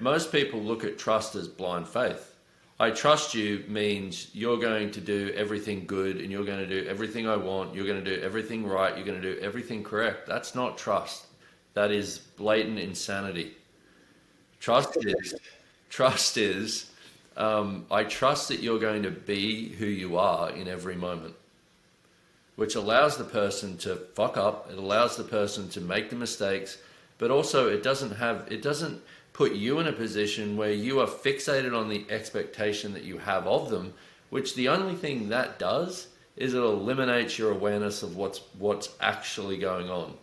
Most people look at trust as blind faith. I trust you means you're going to do everything good and you're going to do everything I want, you're going to do everything right, you're going to do everything correct. That's not trust. That is blatant insanity. Trust is trust is um, I trust that you're going to be who you are in every moment, which allows the person to fuck up. It allows the person to make the mistakes, but also it doesn't have it doesn't put you in a position where you are fixated on the expectation that you have of them, which the only thing that does is it eliminates your awareness of what's what's actually going on.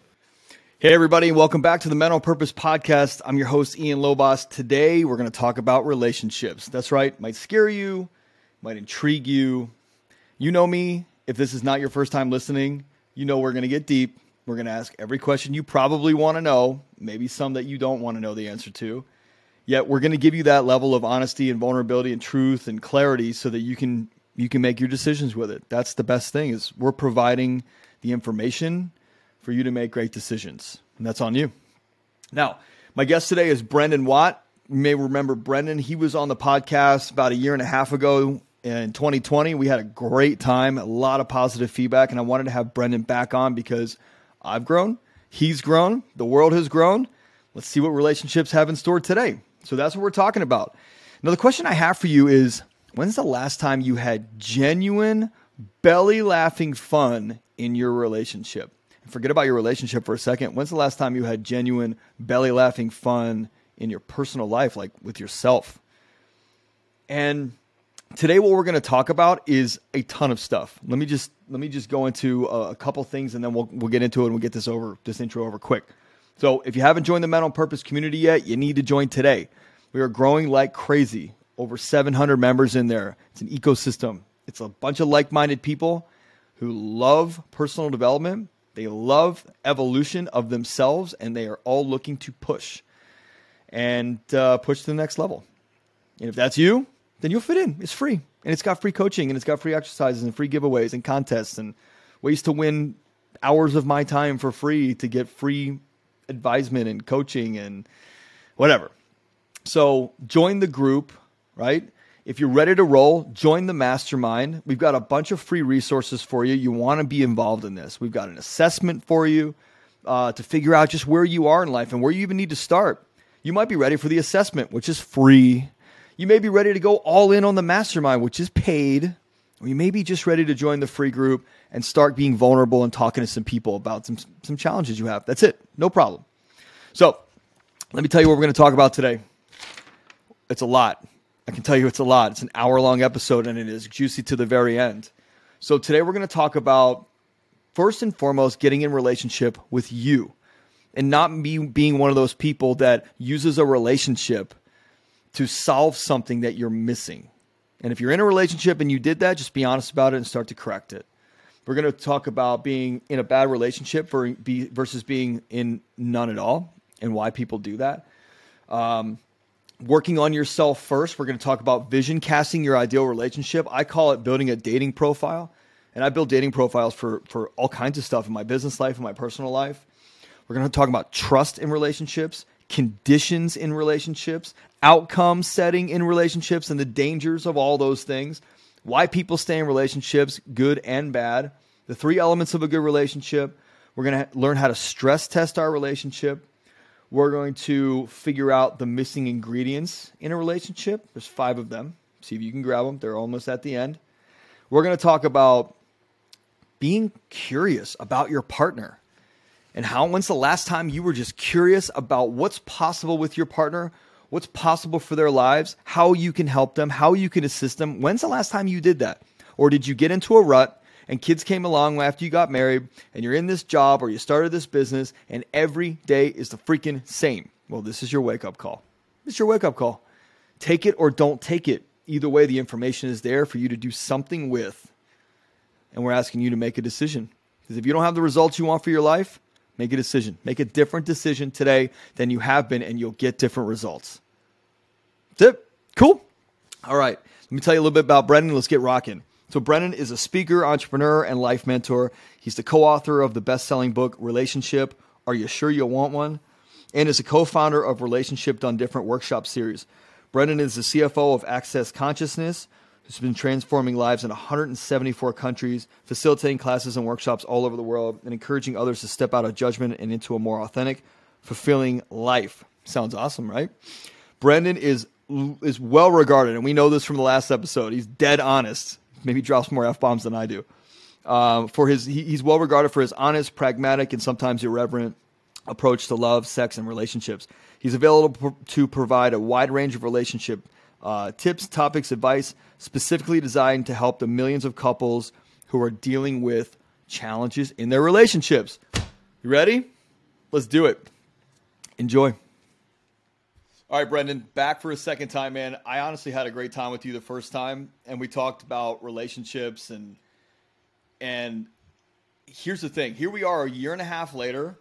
Hey, everybody, welcome back to the Mental Purpose Podcast. I'm your host, Ian Lobos. Today, we're going to talk about relationships. That's right, might scare you, might intrigue you. You know me. If this is not your first time listening, you know we're going to get deep. We're going to ask every question you probably want to know, maybe some that you don't want to know the answer to. Yet, we're going to give you that level of honesty and vulnerability and truth and clarity so that you can you can make your decisions with it. That's the best thing is we're providing the information for you to make great decisions. And that's on you. Now, my guest today is Brendon Watt. You may remember Brendon. He was on the podcast about a year and a half ago in 2020. We had a great time, a lot of positive feedback, and I wanted to have Brendon back on because I've grown, he's grown, the world has grown. Let's see what relationships have in store today. So that's what we're talking about. Now, the question I have for you is when's the last time you had genuine, belly laughing fun in your relationship? forget about your relationship for a second. When's the last time you had genuine belly laughing fun in your personal life, like with yourself? And today, what we're going to talk about is a ton of stuff. Let me just let me just go into a, a couple things, and then we'll we'll get into it and we'll get this over this intro over quick. So, if you haven't joined the Mental Purpose community yet, you need to join today. We are growing like crazy. Over 700 members in there. It's an ecosystem. It's a bunch of like-minded people who love personal development they love evolution of themselves and they are all looking to push and uh, push to the next level. And if that's you, then you'll fit in. It's free. And it's got free coaching and it's got free exercises and free giveaways and contests and ways to win hours of my time for free to get free advisement and coaching and whatever. So join the group, right? If you're ready to roll, join the mastermind. We've got a bunch of free resources for you. You want to be involved in this. We've got an assessment for you uh, to figure out just where you are in life and where you even need to start. You might be ready for the assessment, which is free. You may be ready to go all in on the mastermind, which is paid. Or you may be just ready to join the free group and start being vulnerable and talking to some people about some, some challenges you have. That's it. No problem. So, let me tell you what we're going to talk about today. It's a lot. I can tell you it's a lot. It's an hour long episode and it is juicy to the very end. So today we're going to talk about first and foremost getting in relationship with you and not be, being one of those people that uses a relationship to solve something that you're missing. And if you're in a relationship and you did that, just be honest about it and start to correct it. We're going to talk about being in a bad relationship versus being in none at all and why people do that. Um, working on yourself first. We're going to talk about vision casting your ideal relationship. I call it building a dating profile. And I build dating profiles for, for all kinds of stuff in my business life and my personal life. We're going to talk about trust in relationships, conditions in relationships, outcome setting in relationships, and the dangers of all those things. Why people stay in relationships, good and bad. The three elements of a good relationship. We're going to learn how to stress test our relationship we're going to figure out the missing ingredients in a relationship. There's five of them. See if you can grab them. They're almost at the end. We're going to talk about being curious about your partner and how when's the last time you were just curious about what's possible with your partner, what's possible for their lives, how you can help them, how you can assist them. When's the last time you did that? Or did you get into a rut and kids came along after you got married and you're in this job or you started this business and every day is the freaking same. Well, this is your wake up call. This is your wake up call. Take it or don't take it. Either way, the information is there for you to do something with. And we're asking you to make a decision. Because if you don't have the results you want for your life, make a decision. Make a different decision today than you have been, and you'll get different results. That's it. Cool. All right. Let me tell you a little bit about Brendon. Let's get rocking. So, Brendon is a speaker, entrepreneur, and life mentor. He's the co author of the best selling book, Relationship Are You Sure You Want One? and is a co founder of Relationship Done Different Workshop Series. Brendon is the CFO of Access Consciousness, who's been transforming lives in 174 countries, facilitating classes and workshops all over the world, and encouraging others to step out of judgment and into a more authentic, fulfilling life. Sounds awesome, right? Brendon is is well regarded, and we know this from the last episode. He's dead honest. Maybe drops more f bombs than I do. Um, for his, he, he's well regarded for his honest, pragmatic, and sometimes irreverent approach to love, sex, and relationships. He's available to provide a wide range of relationship uh, tips, topics, advice, specifically designed to help the millions of couples who are dealing with challenges in their relationships. You ready? Let's do it. Enjoy. All right, Brendon, back for a second time, man. I honestly had a great time with you the first time, and we talked about relationships and and here's the thing. Here we are a year and a half later.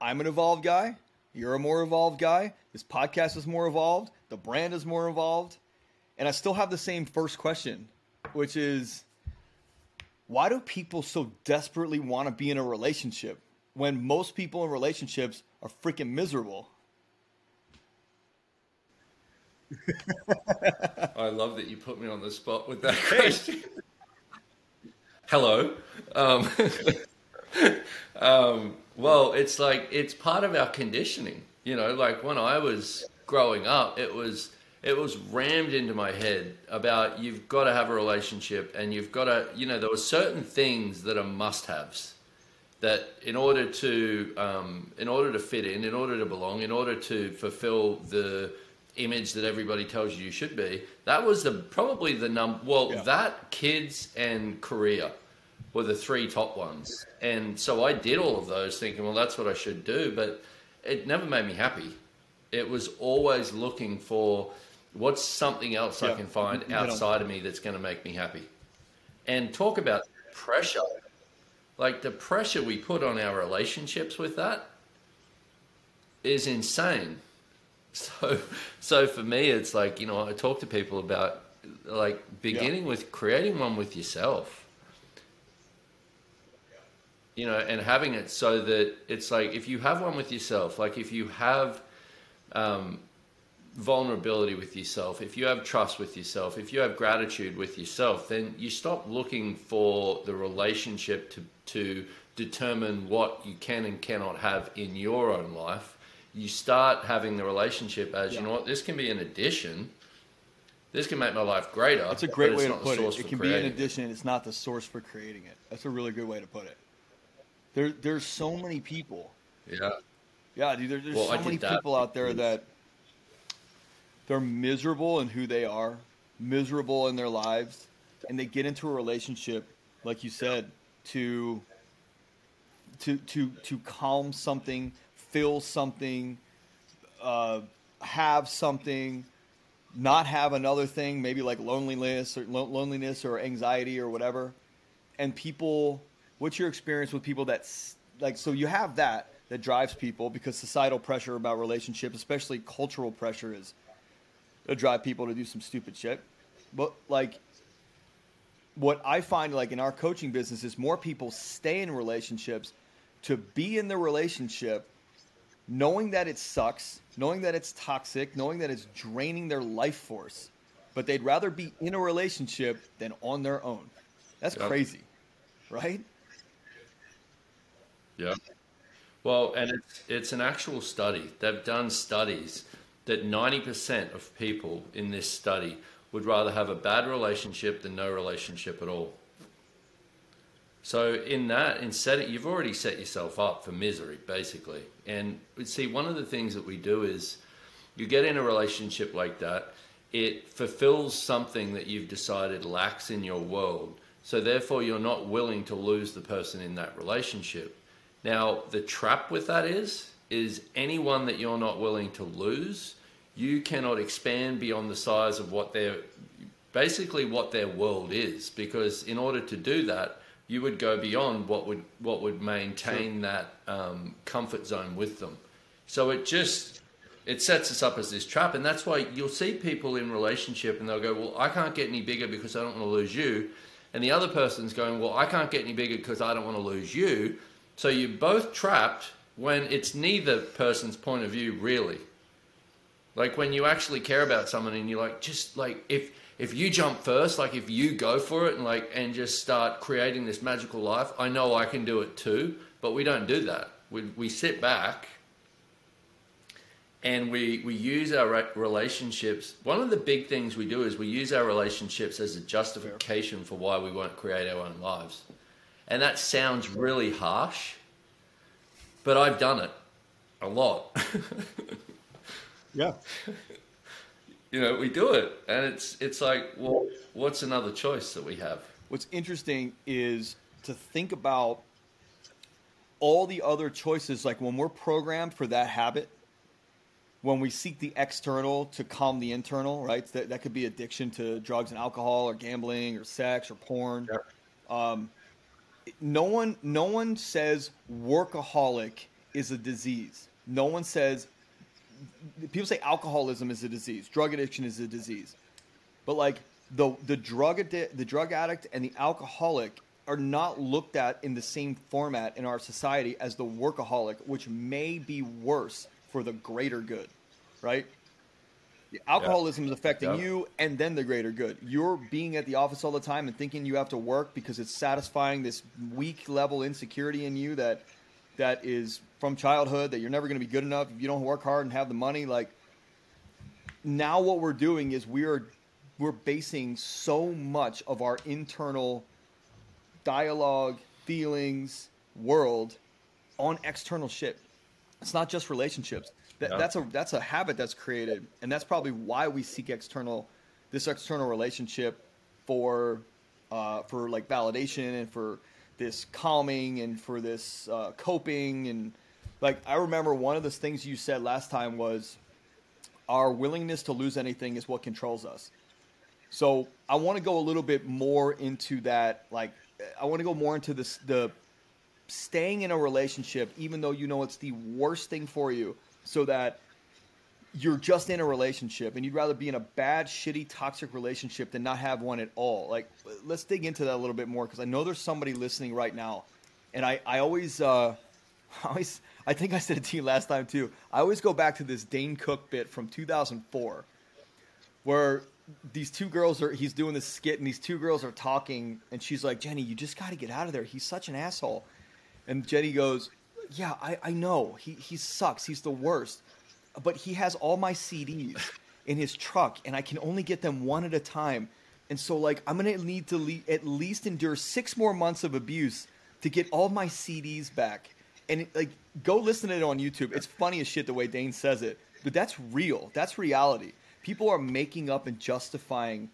I'm an evolved guy. You're a more evolved guy. This podcast is more evolved. The brand is more involved, And I still have the same first question, which is why do people so desperately want to be in a relationship when most people in relationships are freaking miserable? I love that you put me on the spot with that question. Hello. Um, um, well, it's like it's part of our conditioning. You know, like when I was growing up, it was it was rammed into my head about you've got to have a relationship and you've got to you know there were certain things that are must-haves that in order to um, in order to fit in in order to belong in order to fulfill the image that everybody tells you you should be that was the probably the num well yeah. that kids and career were the three top ones. And so I did all of those thinking, well, that's what I should do. But it never made me happy. It was always looking for what's something else I can find outside of me that's going to make me happy. And talk about pressure. Like the pressure we put on our relationships with that is insane. So, so for me, it's like, you know, I talk to people about like beginning with creating one with yourself you know, and having it so that it's like if you have one with yourself, like if you have um, vulnerability with yourself, if you have trust with yourself, if you have gratitude with yourself, then you stop looking for the relationship to to determine what you can and cannot have in your own life. You start having the relationship as yeah. you know what this can be an addition. This can make my life greater. That's a great way to put it. It can be an addition. It's not the source for creating it. That's a really good way to put it. There, there's so many people. Yeah. Yeah, dude. There, there's well, so many people out there that they're miserable in who they are, miserable in their lives, and they get into a relationship, like you said, to to to to calm something, fill something, uh, have something, not have another thing, maybe like loneliness or loneliness or anxiety or whatever, and people what's your experience with people that like so you have that that drives people because societal pressure about relationships especially cultural pressure is to drive people to do some stupid shit but like what i find like in our coaching business is more people stay in relationships to be in the relationship knowing that it sucks knowing that it's toxic knowing that it's draining their life force but they'd rather be in a relationship than on their own that's yep. crazy right yeah. Well, and it's it's an actual study. They've done studies that 90% of people in this study would rather have a bad relationship than no relationship at all. So in that, instead, of, you've already set yourself up for misery, basically. And see, one of the things that we do is you get in a relationship like that, it fulfills something that you've decided lacks in your world. So therefore, you're not willing to lose the person in that relationship. Now, the trap with that is is anyone that you're not willing to lose, you cannot expand beyond the size of what their basically what their world is because in order to do that, you would go beyond what would what would maintain sure. that um, comfort zone with them. So it just it sets us up as this trap, and that's why you'll see people in relationship and they'll go, "Well, I can't get any bigger because I don't want to lose you," and the other person's going, "Well, I can't get any bigger because I don't want to lose you." So you're both trapped when it's neither person's point of view really. Like when you actually care about someone and you're like, just like if if you jump first, like if you go for it and like and just start creating this magical life, I know I can do it too. But we don't do that. We we sit back and we we use our relationships. One of the big things we do is we use our relationships as a justification for why we won't create our own lives. And that sounds really harsh, but I've done it a lot. yeah. You know, we do it, and it's it's like, well, what's another choice that we have? What's interesting is to think about all the other choices. Like when we're programmed for that habit, when we seek the external to calm the internal, right? That, that could be addiction to drugs and alcohol, or gambling, or sex, or porn. Um, no one, no one says workaholic is a disease. No one says people say alcoholism is a disease, drug addiction is a disease, but like the the drug addi- the drug addict and the alcoholic are not looked at in the same format in our society as the workaholic, which may be worse for the greater good, right? Alcoholism yeah. is affecting yeah. you and then the greater good. You're being at the office all the time and thinking you have to work because it's satisfying this weak level insecurity in you that that is from childhood that you're never going to be good enough if you don't work hard and have the money like now what we're doing is we're we're basing so much of our internal dialogue, feelings, world on external shit. It's not just relationships. That, yeah. That's a that's a habit that's created, and that's probably why we seek external this external relationship for uh, for like validation and for this calming and for this uh, coping and like I remember one of the things you said last time was our willingness to lose anything is what controls us. So I want to go a little bit more into that. Like I want to go more into this the staying in a relationship even though you know it's the worst thing for you, so that you're just in a relationship and you'd rather be in a bad, shitty, toxic relationship than not have one at all. Like, let's dig into that a little bit more because I know there's somebody listening right now, and I I always uh, I always I think I said it to you last time too. I always go back to this Dane Cook bit from 2004, where these two girls are he's doing this skit and these two girls are talking and she's like Jenny, you just got to get out of there. He's such an asshole, and Jenny goes, Yeah, I I know he he sucks. He's the worst but he has all my CDs in his truck, and I can only get them one at a time. And so, like, I'm gonna need to le- at least endure six more months of abuse to get all my CDs back. And like, go listen to it on YouTube. It's funny as shit the way Dane says it, but that's real. That's reality. People are making up and justifying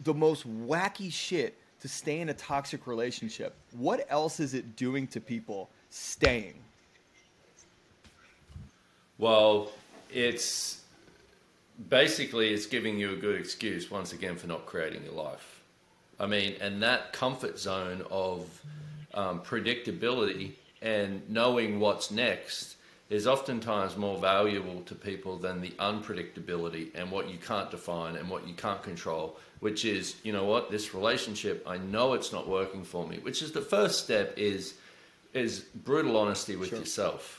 the most wacky shit to stay in a toxic relationship. What else is it doing to people staying? Well, it's basically it's giving you a good excuse once again for not creating your life. I mean, and that comfort zone of um, predictability and knowing what's next is oftentimes more valuable to people than the unpredictability and what you can't define and what you can't control, which is, you know what, this relationship, I know it's not working for me, which is the first step is is brutal honesty with sure. yourself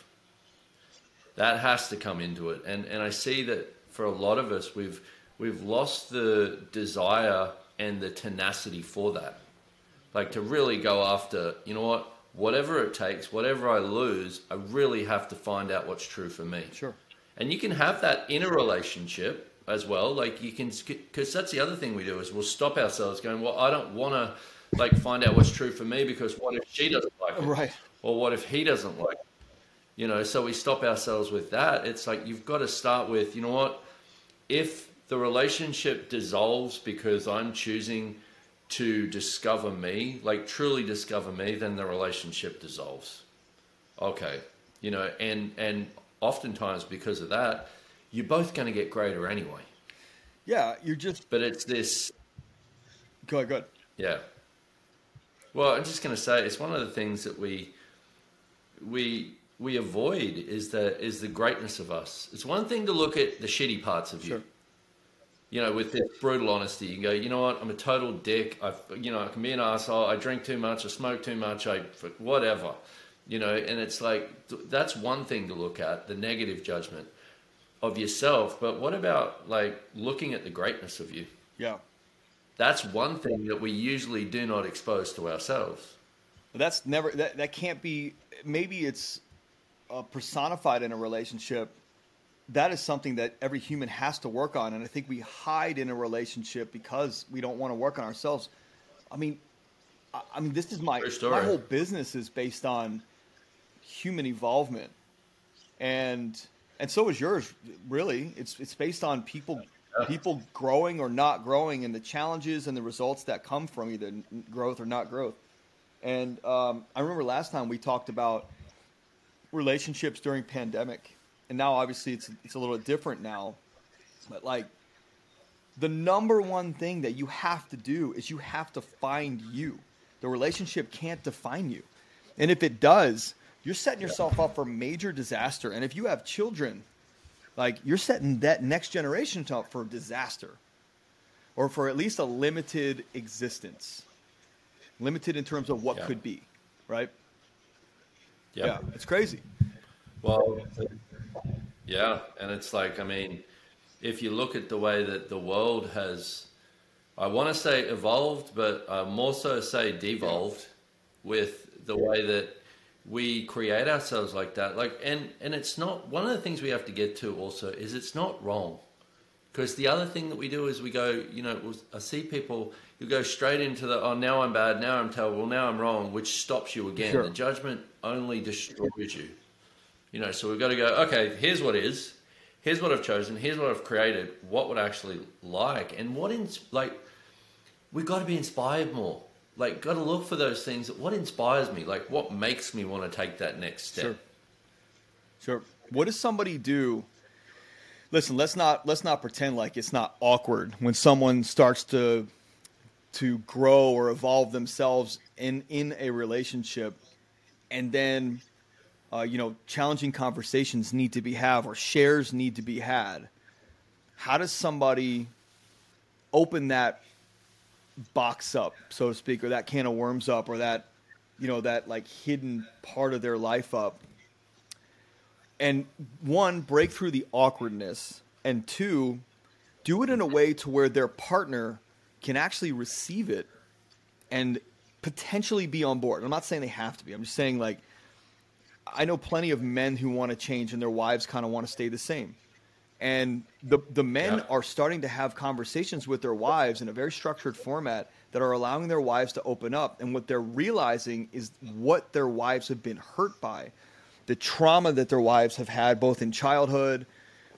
that has to come into it. And and I see that for a lot of us, we've we've lost the desire and the tenacity for that. Like to really go after, you know what, whatever it takes, whatever I lose, I really have to find out what's true for me. Sure. And you can have that in a relationship as well. Like you can, because that's the other thing we do is we'll stop ourselves going, well, I don't want to like find out what's true for me because what if she doesn't like it? Right. Or what if he doesn't like it? you know so we stop ourselves with that. It's like you've got to start with you know what? If the relationship dissolves because i'm choosing to discover me like truly discover me then the relationship dissolves. Okay. You know and and oftentimes because of that you're both going to get greater anyway. Yeah you're just but it's this good good yeah. Well i'm just going to say it's one of the things that we we we avoid is the is the greatness of us. It's one thing to look at the shitty parts of you. Sure. You know, with this brutal honesty, you go, you know what? I'm a total dick. I, you know, I can be an asshole. I drink too much. I smoke too much. I whatever. You know, and it's like that's one thing to look at the negative judgment of yourself. But what about like looking at the greatness of you? Yeah. That's one thing that we usually do not expose to ourselves. That's never that that can't be. Maybe it's uh, personified in a relationship. That is something that every human has to work on, and I think we hide in a relationship because we don't want to work on ourselves. I mean, I, I mean, this is my my whole business is based on human involvement, and and so is yours. Really, it's it's based on people people growing or not growing, and the challenges and the results that come from either growth or not growth. And um, I remember last time we talked about relationships during pandemic, and now obviously it's it's a little different now, but like the number one thing that you have to do is you have to find you. The relationship can't define you, and if it does, you're setting yourself up for major disaster. And if you have children, like you're setting that next generation up for disaster, or for at least a limited existence limited in terms of what yeah. could be, right? Yep. Yeah, it's crazy. Well, yeah, and it's like I mean, if you look at the way that the world has, I want to say evolved, but I more so say devolved with the way that we create ourselves like that. Like, and and it's not one of the things we have to get to also is it's not wrong, because the other thing that we do is we go, you know, I see people you go straight into the oh now I'm bad, now I'm terrible, now I'm wrong, which stops you again. Sure. The judgment only destroys you. You know, so we've got to go. Okay, here's what is. Here's what I've chosen. Here's what I've created. What would I actually like, and what in like. We've got to be inspired more. Like, got to look for those things. What inspires me? Like, what makes me want to take that next step? Sure. Sure. What does somebody do? Listen, let's not let's not pretend like it's not awkward when someone starts to to grow or evolve themselves in in a relationship, and then uh, you know challenging conversations need to be have or shares need to be had. How does somebody open that box up, so to speak, or that can of worms up, or that you know that like hidden part of their life up? And one, break through the awkwardness, and two, do it in a way to where their partner can actually receive it and potentially be on board. I'm not saying they have to be. I'm just saying like I know plenty of men who want to change and their wives kind of want to stay the same. And the the men yeah. are starting to have conversations with their wives in a very structured format that are allowing their wives to open up and what they're realizing is what their wives have been hurt by. The trauma that their wives have had both in childhood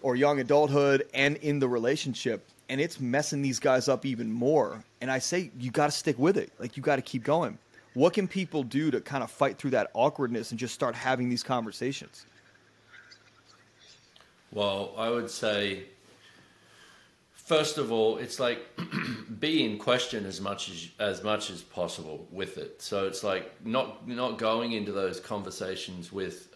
or young adulthood and in the relationship and it's messing these guys up even more. And I say you got to stick with it. Like you got to keep going. What can people do to kind of fight through that awkwardness and just start having these conversations? Well, I would say first of all, it's like be in question as much as as much as possible with it. So it's like not not going into those conversations with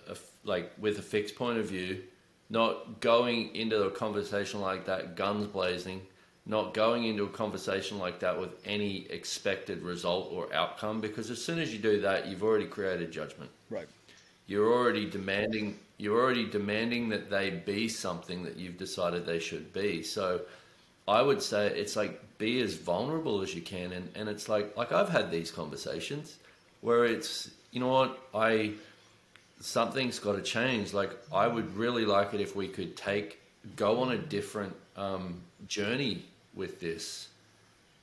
like with a fixed point of view not going into a conversation like that guns blazing, not going into a conversation like that with any expected result or outcome because as soon as you do that, you've already created judgment. Right. You're already demanding you're already demanding that they be something that you've decided they should be. So I would say it's like be as vulnerable as you can and, and it's like like I've had these conversations where it's you know what, I something's got to change. Like I would really like it if we could take go on a different um, journey with this.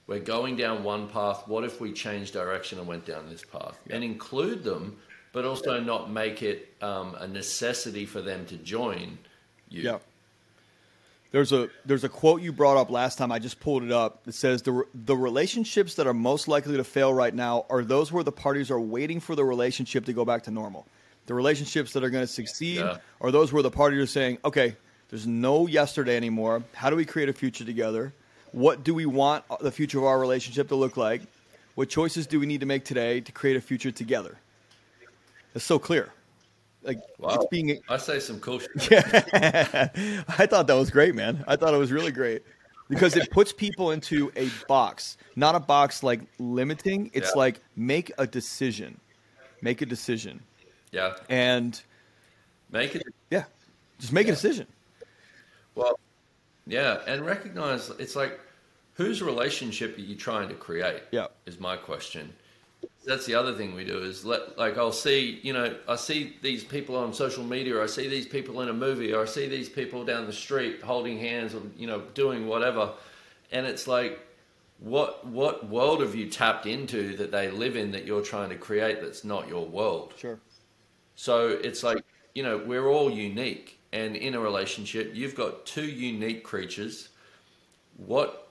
We're going down one path. What if we change direction and went down this path and include them, but also not make it um, a necessity for them to join you? Yeah. There's a there's a quote you brought up last time. I just pulled it up. It says the the relationships that are most likely to fail right now are those where the parties are waiting for the relationship to go back to normal. The relationships that are going to succeed yeah. are those where the parties are saying, okay, there's no yesterday anymore. How do we create a future together? What do we want the future of our relationship to look like? What choices do we need to make today to create a future together? It's so clear. Like wow. it's being I say some cool shit. Yeah. I thought that was great, man. I thought it was really great. Because it puts people into a box. Not a box like limiting. It's yeah. like make a decision. Make a decision Yeah. And make it. Yeah, just make yeah. a decision. Well, yeah, and recognize it's like whose relationship are you trying to create? Yeah, is my question. That's the other thing we do is let like I'll see you know I see these people on social media or I see these people in a movie or I see these people down the street holding hands or you know doing whatever, and it's like what what world have you tapped into that they live in that you're trying to create that's not your world? Sure. So it's like you know we're all unique, and in a relationship, you've got two unique creatures. What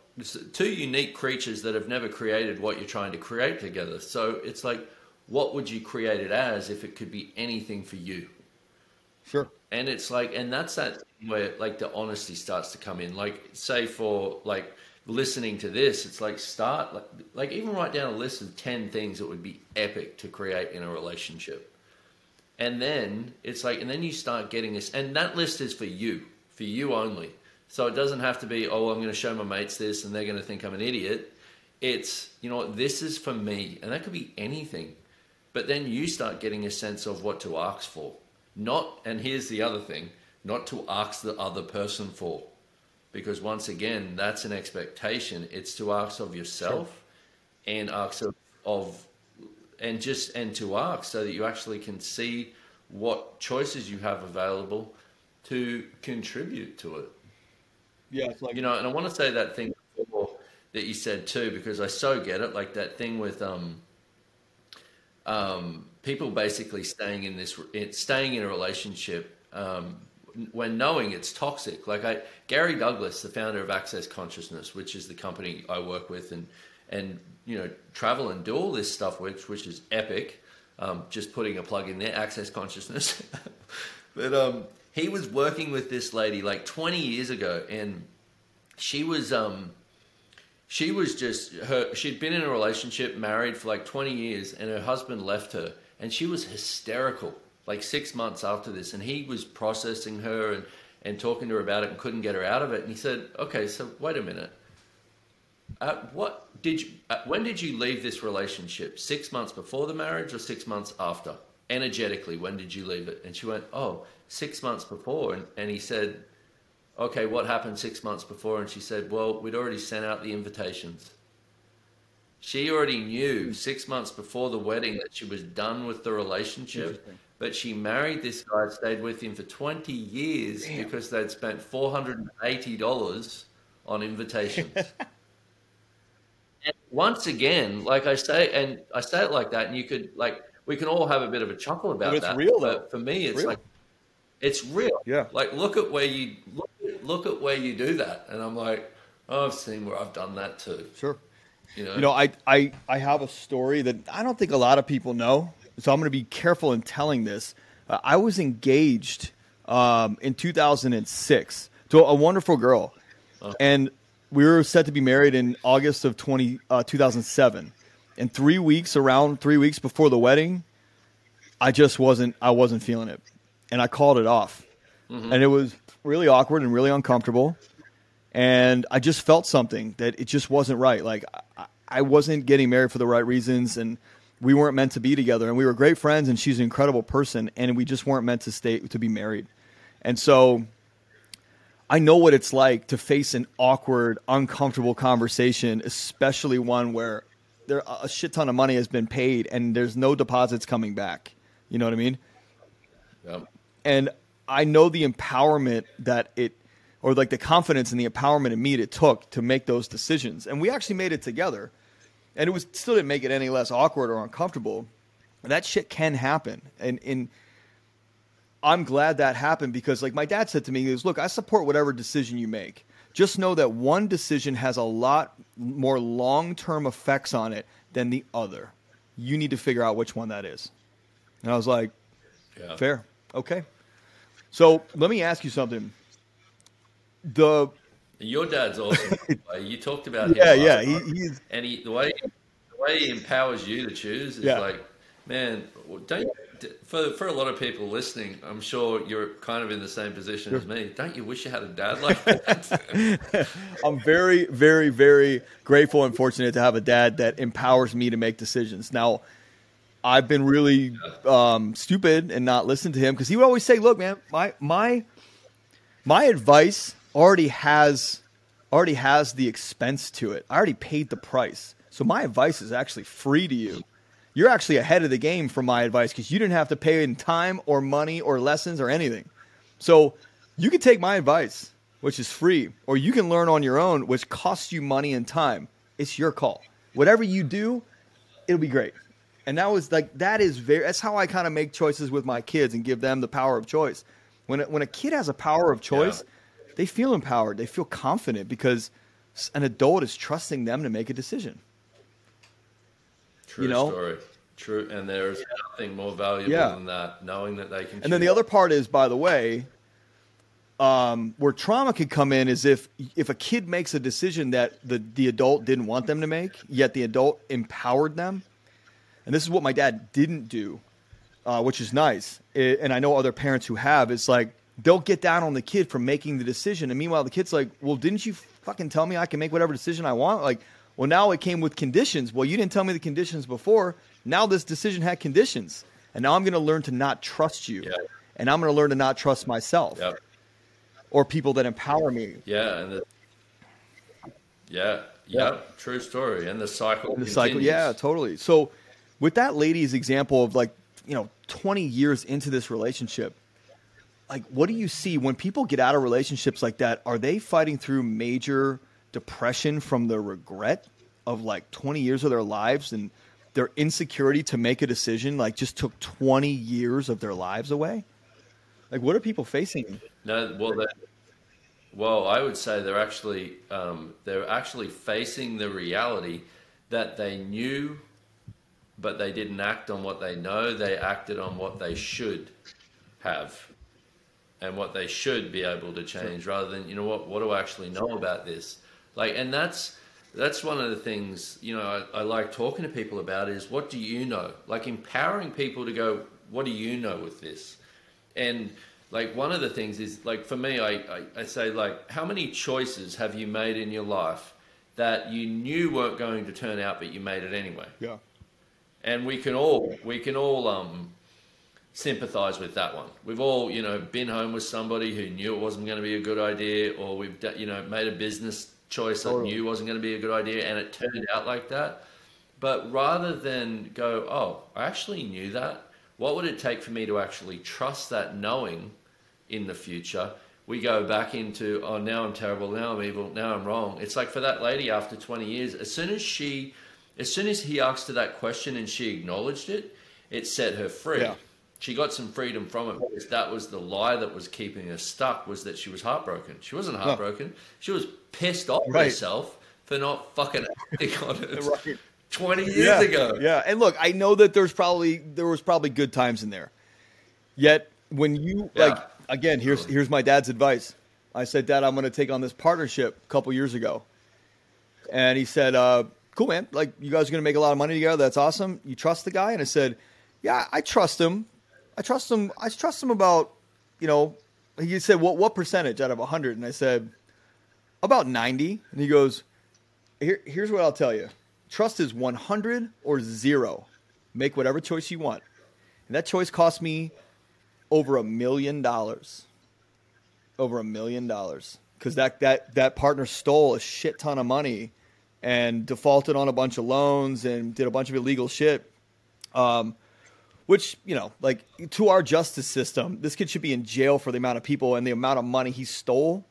two unique creatures that have never created what you're trying to create together. So it's like, what would you create it as if it could be anything for you? Sure. And it's like, and that's that where like the honesty starts to come in. Like, say for like listening to this, it's like start like, like even write down a list of ten things that would be epic to create in a relationship. And then it's like, and then you start getting this, and that list is for you, for you only so it doesn't have to be, oh, I'm going to show my mates this and they're going to think I'm an idiot. It's, you know what, this is for me. And that could be anything. But then you start getting a sense of what to ask for. Not, and here's the other thing, not to ask the other person for. Because once again, that's an expectation. It's to ask of yourself sure. and ask of, of, and just, and to ask so that you actually can see what choices you have available to contribute to it. Yeah, it's like you know, and I want to say that thing that you said too because I so get it. Like that thing with um, um, people basically staying in this, staying in a relationship um, when knowing it's toxic. Like I, Gary Douglas, the founder of Access Consciousness, which is the company I work with, and and you know travel and do all this stuff which which is epic. Um, just putting a plug in there, Access Consciousness. but um, he was working with this lady like 20 years ago, and she was um, she was just her. She'd been in a relationship, married for like 20 years, and her husband left her, and she was hysterical. Like six months after this, and he was processing her and and talking to her about it, and couldn't get her out of it. And he said, "Okay, so wait a minute." Uh, what did you? Uh, when did you leave this relationship? Six months before the marriage, or six months after? Energetically, when did you leave it? And she went, "Oh, six months before. And, and he said, Okay, what happened six months before? And she said, Well, we'd already sent out the invitations. She already knew six months before the wedding that she was done with the relationship. But she married this guy, stayed with him for 20 years Damn. because they'd spent $480 on invitations. once again, like I say, and I say it like that, and you could, like, we can all have a bit of a chuckle about but it's that. Real, but for me, it's, it's like, it's real. Yeah. Like look at where you look, look at where you do that, and I'm like, oh, I've seen where I've done that too. Sure. You know, you know, I, I, I have a story that I don't think a lot of people know, so I'm going to be careful in telling this. Uh, I was engaged um, in 2006 to a wonderful girl, oh. and we were set to be married in August of 20, uh, 2007. And three weeks, around three weeks before the wedding, I just wasn't, I wasn't feeling it and I called it off. Mm-hmm. And it was really awkward and really uncomfortable. And I just felt something that it just wasn't right. Like I, I wasn't getting married for the right reasons and we weren't meant to be together and we were great friends and she's an incredible person and we just weren't meant to stay to be married. And so I know what it's like to face an awkward, uncomfortable conversation, especially one where there a shit ton of money has been paid and there's no deposits coming back. You know what I mean? Yep and I know the empowerment that it, or like the confidence and the empowerment in me it took to make those decisions. And we actually made it together, and it was still didn't make it any less awkward or uncomfortable. That shit can happen, and and I'm glad that happened because, like my dad said to me, he goes, "Look, I support whatever decision you make. Just know that one decision has a lot more long term effects on it than the other. You need to figure out which one that is." And I was like, yeah. "Fair." Okay. So let me ask you something. The your dad's awesome. you talked about him. Yeah, yeah. He, he's and he the way the way he empowers you to choose is yeah. like, man, don't you, for for a lot of people listening, I'm sure you're kind of in the same position as me. Don't you wish you had a dad like that? I'm very, very, very grateful and fortunate to have a dad that empowers me to make decisions. Now, I've been really um, stupid and not listened to him because he would always say, "Look, man, my my my advice already has already has the expense to it. I already paid the price, so my advice is actually free to you. You're actually ahead of the game for my advice because you didn't have to pay in time or money or lessons or anything. So you can take my advice, which is free, or you can learn on your own, which costs you money and time. It's your call. Whatever you do, it'll be great." And that was like that is very. That's how I kind of make choices with my kids and give them the power of choice. When a, when a kid has a power of choice, yeah. they feel empowered. They feel confident because an adult is trusting them to make a decision. True you know? story. True, and there's nothing more valuable yeah. than that. Knowing that they can. And choose. then the other part is, by the way, um, where trauma could come in is if if a kid makes a decision that the the adult didn't want them to make, yet the adult empowered them and this is what my dad didn't do, uh, which is nice. It, and I know other parents who have. It's like they'll get down on the kid for making the decision, and meanwhile the kid's like, "Well, didn't you fucking tell me I can make whatever decision I want?" Like, well, now it came with conditions. Well, you didn't tell me the conditions before. Now this decision had conditions, and now I'm going to learn to not trust you, yeah. and I'm going to learn to not trust myself, yep. or people that empower me. Yeah, and the, yeah, yeah, true story, and the cycle. And the continues. cycle, yeah, totally. So with that lady's example of like you know 20 years into this relationship like what do you see when people get out of relationships like that are they fighting through major depression from the regret of like 20 years of their lives and their insecurity to make a decision like just took 20 years of their lives away like what are people facing no well that well i would say they're actually um, they're actually facing the reality that they knew but they didn't act on what they know. They acted on what they should have and what they should be able to change rather than, you know, what, what do I actually know about this? Like, and that's, that's one of the things, you know, I, I like talking to people about is what do you know? Like empowering people to go, what do you know with this? And like one of the things is like for me, I, I, I say like, how many choices have you made in your life that you knew weren't going to turn out, but you made it anyway? Yeah and we can all we can all um, sympathise with that one. We've all you know been home with somebody who knew it wasn't going to be a good idea, or we've you know made a business choice that knew wasn't going to be a good idea, and it turned out like that. But rather than go, oh, I actually knew that. What would it take for me to actually trust that knowing in the future? We go back into, oh, now I'm terrible, now I'm evil, now I'm wrong. It's like for that lady after 20 years, as soon as she as soon as he asked her that question and she acknowledged it, it set her free. Yeah. She got some freedom from it because that was the lie that was keeping her stuck was that she was heartbroken. She wasn't heartbroken. No. She was pissed off right. herself for not fucking acting on it. right. 20 years yeah. ago. Yeah. And look, I know that there's probably there was probably good times in there. Yet when you yeah. like again, here's here's my dad's advice. I said, Dad, I'm going to take on this partnership a couple years ago. And he said, uh, cool, man. Like, you guys are going to make a lot of money together. That's awesome. You trust the guy? And I said, yeah, I trust him. I trust him. I trust him about, you know, he said, what, what percentage out of 100? And I said, about 90. And he goes, Here, here's what I'll tell you trust is 100 or zero. Make whatever choice you want. And that choice cost me over a million dollars. Over a million dollars. Because that, that, that partner stole a shit ton of money and defaulted on a bunch of loans and did a bunch of illegal shit. Um, which you know, like to our justice system, this kid should be in jail for the amount of people and the amount of money he stole.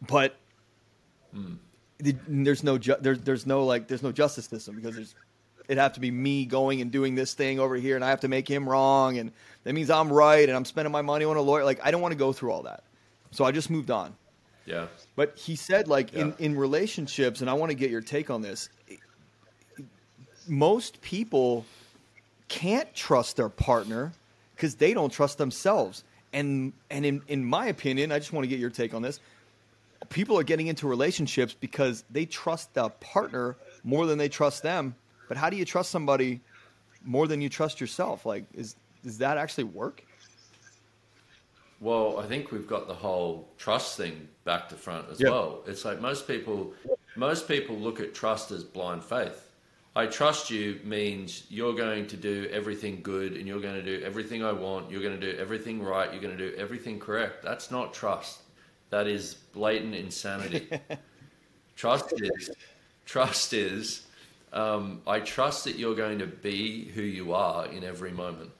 But mm. there's no ju- there's there's no like there's no justice system because there's it'd have to be me going and doing this thing over here, and I have to make him wrong, and that means I'm right, and I'm spending my money on a lawyer. Like I don't want to go through all that, so I just moved on. Yeah. But he said, like yeah. in in relationships, and I want to get your take on this. Most people can't trust their partner because they don't trust themselves. And and in in my opinion, I just want to get your take on this. People are getting into relationships because they trust the partner more than they trust them. But how do you trust somebody more than you trust yourself? Like, is does that actually work? Well, I think we've got the whole trust thing back to front as yep. well. It's like most people, most people look at trust as blind faith. I trust you means you're going to do everything good and you're going to do everything I want. You're going to do everything right. You're going to do everything correct. That's not trust. That is blatant insanity. trust is trust is um, I trust that you're going to be who you are in every moment,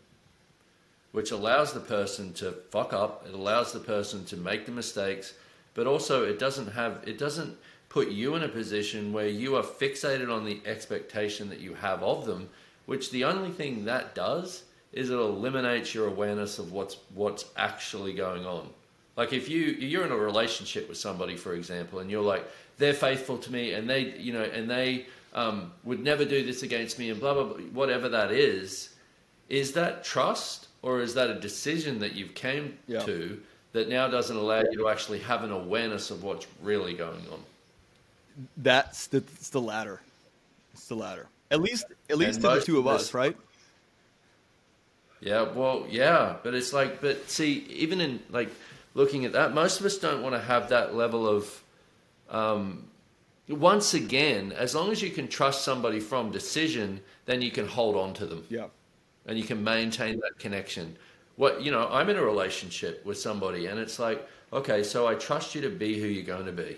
which allows the person to fuck up. It allows the person to make the mistakes, but also it doesn't have it doesn't put you in a position where you are fixated on the expectation that you have of them, which the only thing that does is it eliminates your awareness of what's what's actually going on. Like if you you're in a relationship with somebody, for example, and you're like they're faithful to me and they you know and they um, would never do this against me and blah blah blah whatever that is, is that trust or is that a decision that you've came yeah. to that now doesn't allow you to actually have an awareness of what's really going on? That's the, it's the latter. It's the latter. At least, at least to the two of us, right? Yeah, well, yeah, but it's like, but see, even in like looking at that, most of us don't want to have that level of. Um, once again, as long as you can trust somebody from decision, then you can hold on to them. Yeah, and you can maintain that connection. What you know, I'm in a relationship with somebody, and it's like, okay, so I trust you to be who you're going to be.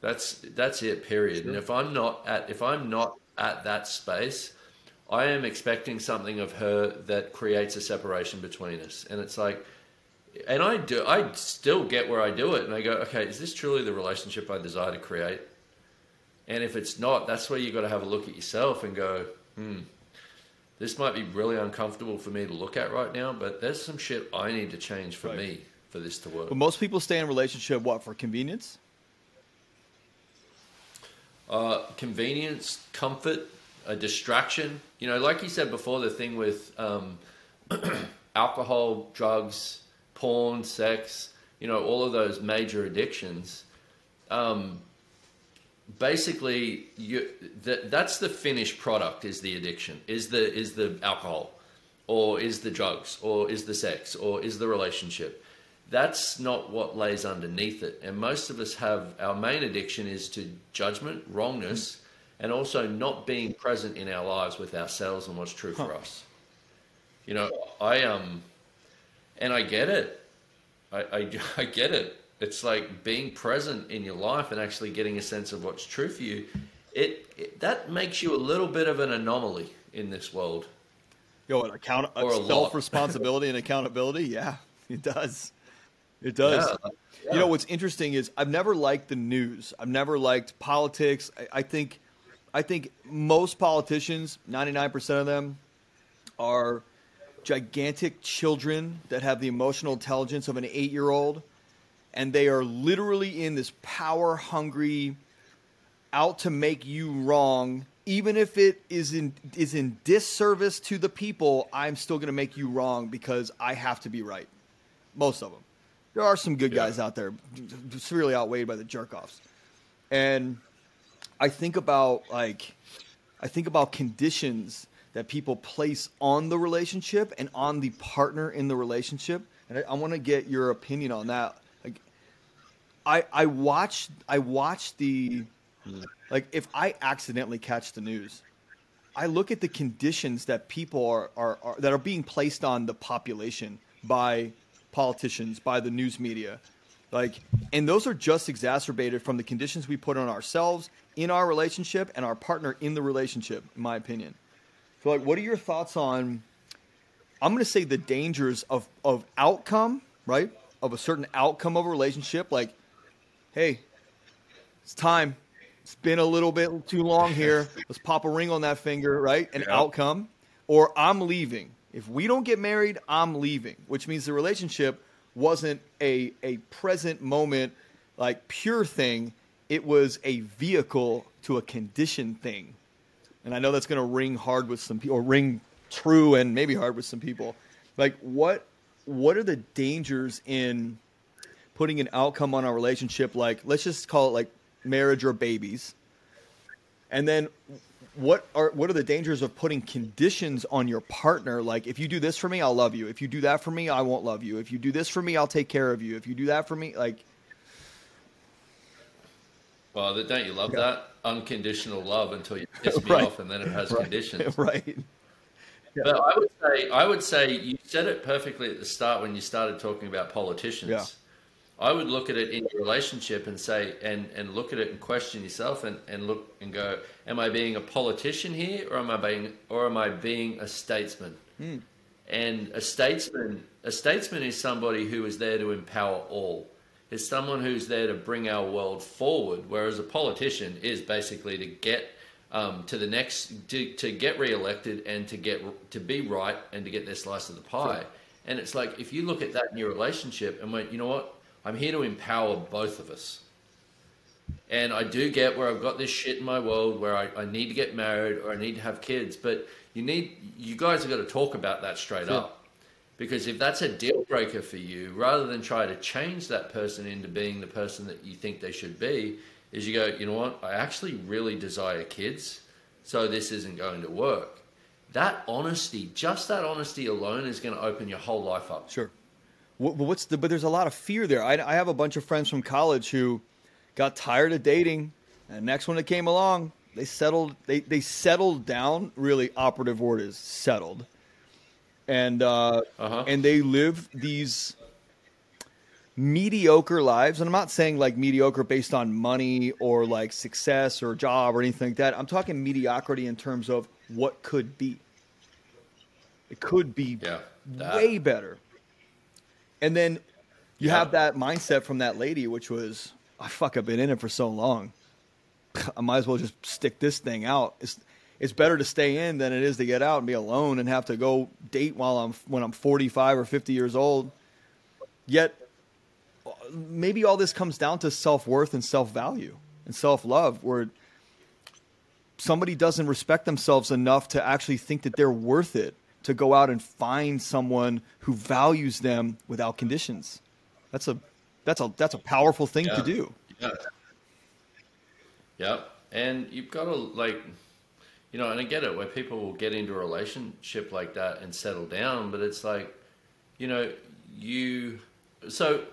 That's that's it. Period. Sure. And if I'm not at if I'm not at that space, I am expecting something of her that creates a separation between us. And it's like, and I do. I still get where I do it, and I go, okay, is this truly the relationship I desire to create? And if it's not, that's where you got to have a look at yourself and go, hmm, this might be really uncomfortable for me to look at right now, but there's some shit I need to change for right. me for this to work. But most people stay in relationship what for convenience? Uh, convenience, comfort, a distraction. You know, like you said before, the thing with um, alcohol, drugs, porn, sex, you know, all of those major addictions. Um, basically, you, that, that's the finished product. Is the addiction? Is the is the alcohol, or is the drugs, or is the sex, or is the relationship? That's not what lays underneath it. And most of us have our main addiction is to judgment, wrongness, and also not being present in our lives with ourselves and what's true for us. You know, I um, and I get it. I, I, I get it. It's like being present in your life and actually getting a sense of what's true for you. It, it that makes you a little bit of an anomaly in this world. Yo, an account, self responsibility and accountability. Yeah, it does. It does. Yeah. Yeah. You know what's interesting is I've never liked the news. I've never liked politics. I, I think, I think most politicians, ninety nine percent of them, are gigantic children that have the emotional intelligence of an eight year old, and they are literally in this power hungry, out to make you wrong. Even if it is in is in disservice to the people, I'm still going to make you wrong because I have to be right. Most of them there are some good guys out there, severely outweighed by the jerk offs. And I think about like I think about conditions that people place on the relationship and on the partner in the relationship. And I, I want to get your opinion on that. Like I I watch I watch the like if I accidentally catch the news, I look at the conditions that people are, are, are that are being placed on the population by politicians, by the news media. Like, and those are just exacerbated from the conditions we put on ourselves in our relationship and our partner in the relationship, in my opinion. So, like, what are your thoughts on? I'm going to say the dangers of of outcome, right? Of a certain outcome of a relationship. Like, hey, it's time. It's been a little bit too long here. Let's pop a ring on that finger, right? An yeah. outcome. Or I'm leaving. If we don't get married, I'm leaving, which means the relationship wasn't a, a present moment, like pure thing. It was a vehicle to a conditioned thing. And I know that's going to ring hard with some people, or ring true and maybe hard with some people. Like, what what are the dangers in putting an outcome on a relationship like let's just call it like marriage or babies and then what are what are the dangers of putting conditions on your partner like if you do this for me i'll love you if you do that for me i won't love you if you do this for me i'll take care of you if you do that for me like Well, don't you love yeah. that unconditional love until you piss me right. off, and then it has right. conditions. Right. Yeah. But I would say, I would say you said it perfectly at the start when you started talking about politicians. Yeah. I would look at it in your relationship and say, and, and look at it and question yourself and, and look and go, am I being a politician here or am I being, or am I being a statesman? Mm. And a statesman, a statesman is somebody who is there to empower all. Is someone who's there to bring our world forward, whereas a politician is basically to get um, to the next to, to get re-elected and to get to be right and to get their slice of the pie. Sure. And it's like if you look at that in your relationship and went, you know what, I'm here to empower both of us. And I do get where I've got this shit in my world where I, I need to get married or I need to have kids, but you need you guys have got to talk about that straight sure. up. Because if that's a deal breaker for you, rather than try to change that person into being the person that you think they should be, is you go, you know what, I actually really desire kids, so this isn't going to work. That honesty, just that honesty alone, is going to open your whole life up. Sure. What's the? But there's a lot of fear there. I, I have a bunch of friends from college who got tired of dating, and next one that came along, they settled. They they settled down. Really, operative word is settled and uh, uh-huh. and they live these mediocre lives. And I'm not saying like mediocre based on money or like success or job or anything like that. I'm talking mediocrity in terms of what could be. It could be yeah, way better. And then you yeah. have that mindset from that lady, which was, oh, fuck, I've been in it for so long. I might as well just stick this thing out. It's, it's better to stay in than it is to get out and be alone and have to go date while I'm when I'm 45 or 50 years old. Yet maybe all this comes down to self-worth and self-value and self-love where somebody doesn't respect themselves enough to actually think that they're worth it to go out and find someone who values them without conditions. That's a that's a that's a powerful thing yeah. to do. Yeah. Yep. And you've got to like you know, and I get it where people will get into a relationship like that and settle down, but it's like, you know, you. So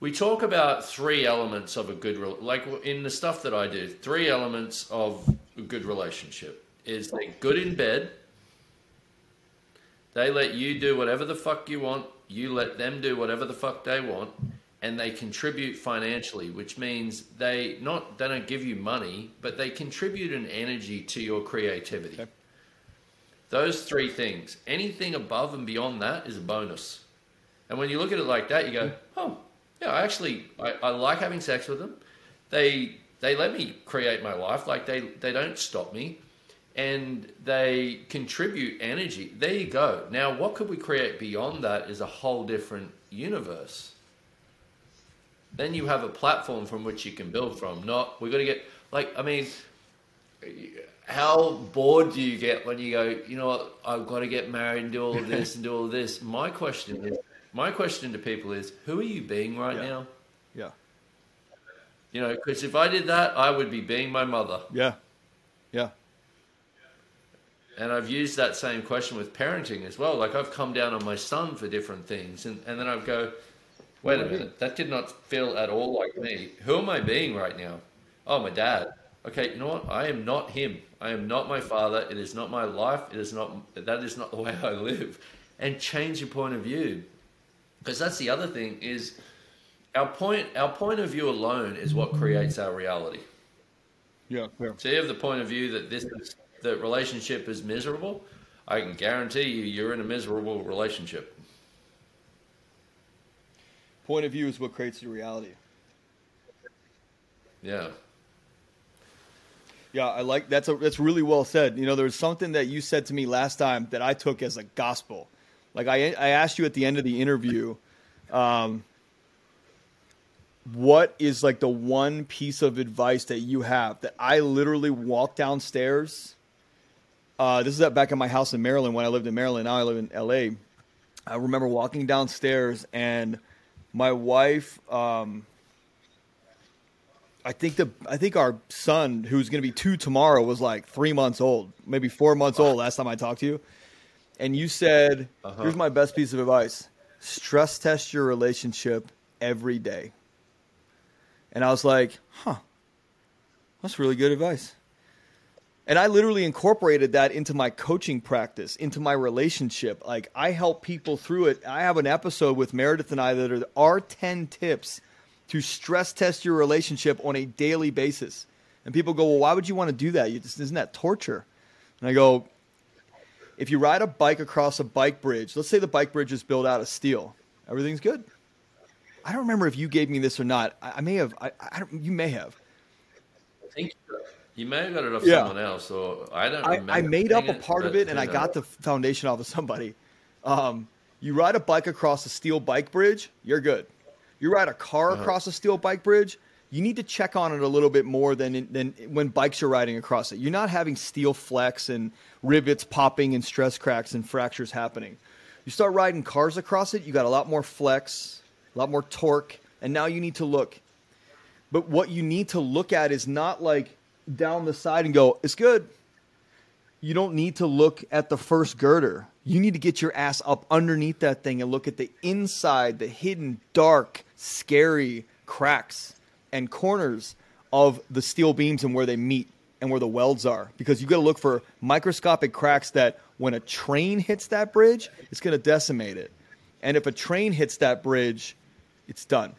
we talk about three elements of a good, like in the stuff that I do, three elements of a good relationship is they're good in bed. They let you do whatever the fuck you want. You let them do whatever the fuck they want and they contribute financially, which means they not they don't give you money, but they contribute an energy to your creativity. Okay. Those three things. Anything above and beyond that is a bonus. And when you look at it like that, you go, "Oh, yeah, I actually I, I like having sex with them. They they let me create my life. Like they they don't stop me." And they contribute energy. There you go. Now, what could we create beyond that is a whole different universe then you have a platform from which you can build from. Not we're going to get like I mean, how bored do you get when you go? You know what? I've got to get married and do all this and do all this. My question is, my question to people is, who are you being right yeah. now? Yeah. You know, because if I did that, I would be being my mother. Yeah. And I've used that same question with parenting as well. Like I've come down on my son for different things, and, and then I go, Wait a minute, that did not feel at all like me. Who am I being right now? Oh, my dad. Okay, you know what? I am not him. I am not my father. It is not my life. It is not that is not the way I live. And change your point of view. Because that's the other thing is our point our point of view alone is what creates our reality. Yeah, yeah. So you have the point of view that this that relationship is miserable. I can guarantee you you're in a miserable relationship point of view is what creates the reality. Yeah. Yeah, I like that's a that's really well said. You know, there's something that you said to me last time that I took as a gospel. Like I I asked you at the end of the interview, um, what is like the one piece of advice that you have that I literally walk downstairs. Uh, this is at back in my house in Maryland when I lived in Maryland. Now I live in L.A. I remember walking downstairs and my wife um, I think the I think our son, who's going to be two tomorrow, was like three months old, maybe four months old. Last time I talked to you, and you said, uh-huh. "Here's my best piece of advice: stress test your relationship every day." And I was like, huh, that's really good advice. And I literally incorporated that into my coaching practice, into my relationship. Like I help people through it. I have an episode with Meredith and I that are our 10 tips to stress test your relationship on a daily basis. And people go, well, why would you want to do that? isn't that torture? And I go, if you ride a bike across a bike bridge, let's say the bike bridge is built out of steel, everything's good. I don't remember if you gave me this or not. I, I may have. I, I. You may have. I think you may have got it off yeah. someone else, or I don't. I, I made up a part of it, and I got the foundation off of somebody. Um, you ride a bike across a steel bike bridge, you're good. You ride a car uh-huh. across a steel bike bridge, you need to check on it a little bit more than than when bikes are riding across it. You're not having steel flex and rivets popping and stress cracks and fractures happening. You start riding cars across it, you got a lot more flex, a lot more torque, and now you need to look. But what you need to look at is not like down the side and go, it's good. You don't need to look at the first girder. You need to get your ass up underneath that thing and look at the inside, the hidden, dark, scary cracks and corners of the steel beams and where they meet and where the welds are. Because you got to look for microscopic cracks that when a train hits that bridge, it's going to decimate it. And if a train hits that bridge, it's done.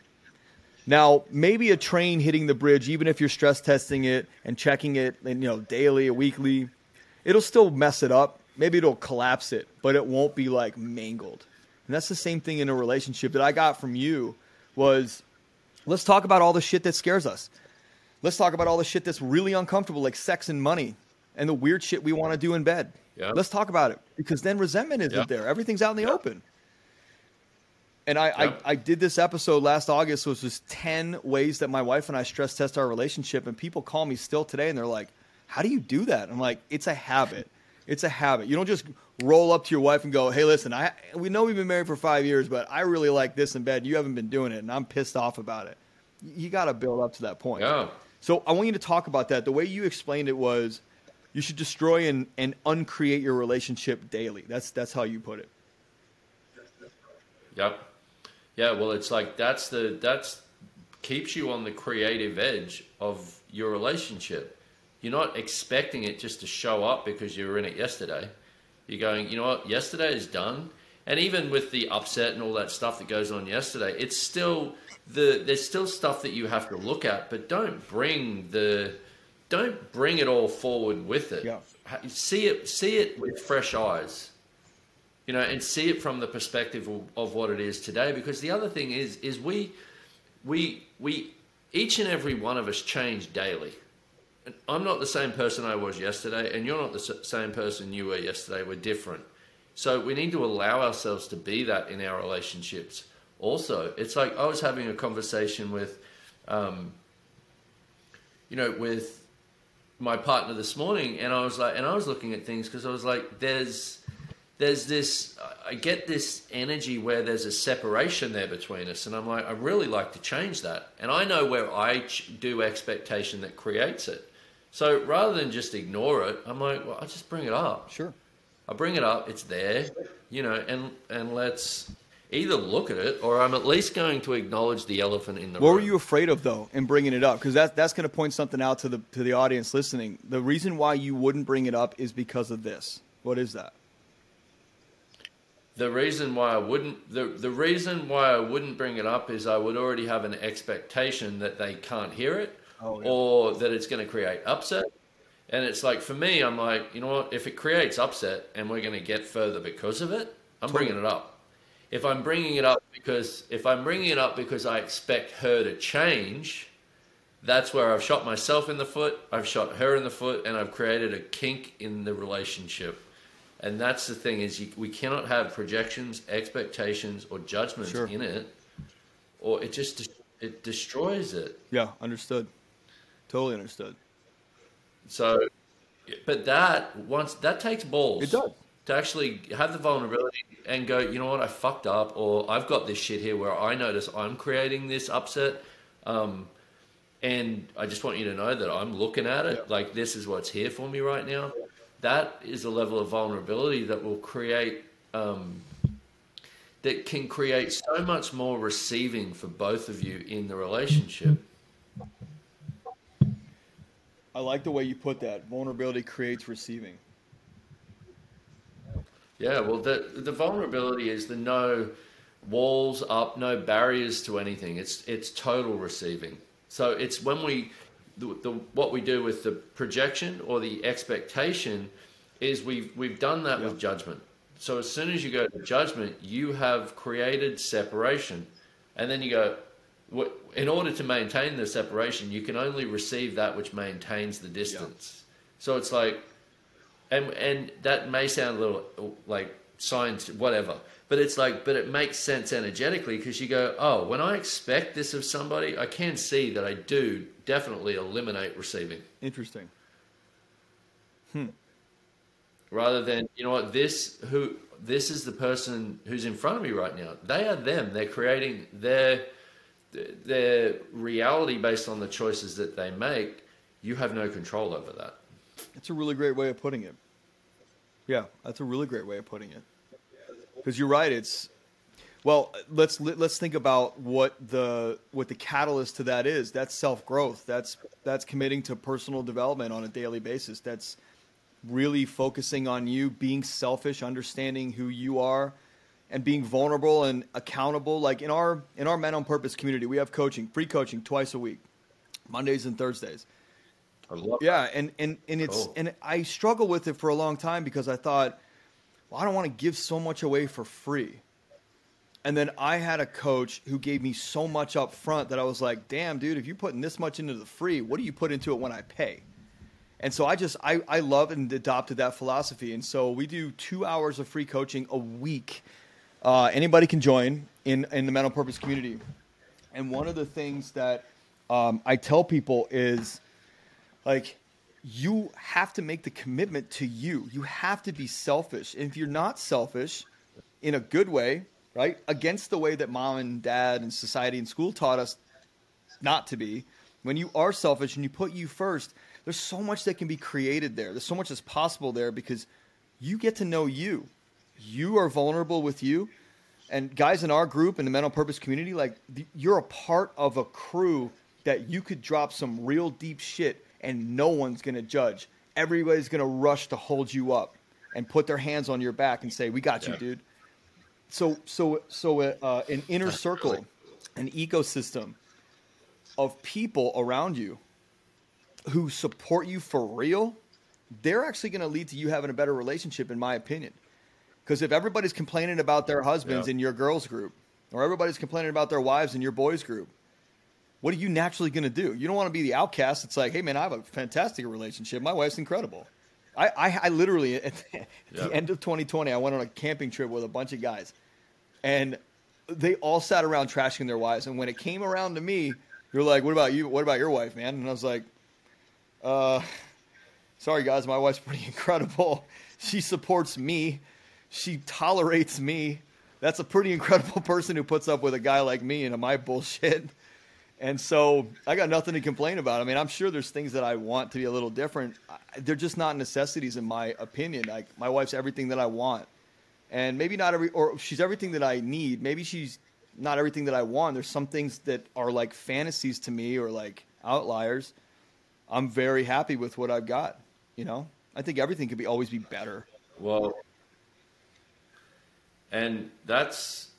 Now, maybe a train hitting the bridge, even if you're stress testing it and checking it, and, you know, daily or weekly, it'll still mess it up. Maybe it'll collapse it, but it won't be like mangled. And that's the same thing in a relationship that I got from you was let's talk about all the shit that scares us. Let's talk about all the shit that's really uncomfortable, like sex and money and the weird shit we want to do in bed. Yeah. Let's talk about it because then resentment isn't there. Everything's out in the open. And I, I, I, did this episode last August, which was 10 ways that my wife and I stress test our relationship. And people call me still today and they're like, How do you do that? I'm like, It's a habit. It's a habit. You don't just roll up to your wife and go, Hey, listen, I, we know we've been married for five years, but I really like this in bed. You haven't been doing it, and I'm pissed off about it. You got to build up to that point. Yeah. So I want you to talk about that. The way you explained it was you should destroy and, and uncreate your relationship daily. That's, that's how you put it. Yep. Yeah, well, it's like that's the that's keeps you on the creative edge of your relationship. You're not expecting it just to show up because you were in it yesterday. You're going, you know what, yesterday is done. And even with the upset and all that stuff that goes on yesterday, it's still the there's still stuff that you have to look at, but don't bring the don't bring it all forward with it. Yeah. See it see it with fresh eyes you know, and see it from the perspective of, of, what it is today. Because the other thing is, is we, we, we, each and every one of us change daily. I'm not the same person I was yesterday, and you're not the same person you were yesterday. We're different. So we need to allow ourselves to be that in our relationships. Also, it's like I was having a conversation with, um, you know, with my partner this morning, and I was like, and I was looking at things because I was like, there's there's this I get this energy where there's a separation there between us, and I'm like, I really like to change that, and I know where I do expectation that creates it. So rather than just ignore it, I'm like, well, I just bring it up. Sure, I bring it up. It's there, you know, and and let's either look at it or I'm at least going to acknowledge the elephant in the what room. What were you afraid of though in bringing it up? Because that that's going to point something out to the to the audience listening. The reason why you wouldn't bring it up is because of this. What is that? The reason why I wouldn't the the reason why I wouldn't bring it up is I would already have an expectation that they can't hear it oh, yeah. or that it's going to create upset. And it's like for me, I'm like, you know what? If it creates upset and we're going to get further because of it, I'm totally. bringing it up. If I'm bringing it up because if I'm bringing it up because I expect her to change, that's where I've shot myself in the foot, I've shot her in the foot, and I've created a kink in the relationship. And that's the thing is you, we cannot have projections, expectations, or judgments sure. in it, or it just it destroys it. Yeah, understood. Totally understood. So, but that once that takes balls. It does to actually have the vulnerability and go, you know what, I fucked up, or I've got this shit here where I notice I'm creating this upset. Um, and I just want you to know that I'm looking at it yeah. like this is what's here for me right now that is a level of vulnerability that will create um, that can create so much more receiving for both of you in the relationship I like the way you put that. Vulnerability creates receiving. Yeah, well, the the vulnerability is the no walls up, no barriers to anything. It's it's total receiving. So it's when we the, the what we do with the projection or the expectation is we've we've done that with judgment. So as soon as you go to judgment, you have created separation, and then you go. In order to maintain the separation, you can only receive that which maintains the distance. So it's like and and that may sound a little like science, whatever. But it's like, but it makes sense energetically because you go, oh, when I expect this of somebody, I can see that I do definitely eliminate receiving. Interesting. Hmm. Rather than, you know what, this who this is the person who's in front of me right now. They are them. They're creating their their reality based on the choices that they make. You have no control over that. That's a really great way of putting it. Yeah, that's a really great way of putting it. Because you're right. It's well, let's let's think about what the what the catalyst to that is. That's self growth. That's that's committing to personal development on a daily basis. That's really focusing on you, being selfish, understanding who you are, and being vulnerable and accountable. Like in our in our Men on Purpose community, we have coaching, free coaching twice a week, Mondays and Thursdays. I love yeah, and and and it's cool. and I struggled with it for a long time because I thought, well, I don't want to give so much away for free. And then I had a coach who gave me so much up front that I was like, damn, dude, if you're putting this much into the free, what do you put into it when I pay? And so I just I, I love and adopted that philosophy. And so we do two hours of free coaching a week. Uh, anybody can join in in the Men on Purpose community. And one of the things that um, I tell people is like you have to make the commitment to you. You have to be selfish. And if you're not selfish in a good way, right, against the way that mom and dad and society and school taught us not to be, when you are selfish and you put you first, there's so much that can be created there. There's so much that's possible there because you get to know you. You are vulnerable with you. And guys in our group in the Men on Purpose community, like you're a part of a crew that you could drop some real deep shit and no one's going to judge. Everybody's going to rush to hold you up and put their hands on your back and say, "We got you, dude." So, so, so, uh, an inner circle, an ecosystem of people around you who support you for real, they're actually going to lead to you having a better relationship, in my opinion. Because if everybody's complaining about their husbands yeah. in your girls group, or everybody's complaining about their wives in your boys group, what are you naturally going to do? You don't want to be the outcast. It's like, hey, man, I have a fantastic relationship. My wife's incredible. I, I, I literally, at the, at yep. the end of 2020, I went on a camping trip with a bunch of guys. And they all sat around trashing their wives. And when it came around to me, they're like, what about you? What about your wife, man? And I was like, uh, sorry, guys, my wife's pretty incredible. She supports me, she tolerates me. That's a pretty incredible person who puts up with a guy like me and my bullshit. And so I got nothing to complain about. I mean, I'm sure there's things that I want to be a little different. They're just not necessities, in my opinion. Like my wife's everything that I want, and maybe not every, or she's everything that I need. Maybe she's not everything that I want. There's some things that are like fantasies to me or like outliers. I'm very happy with what I've got. You know, I think everything could be always be better. Well, and that's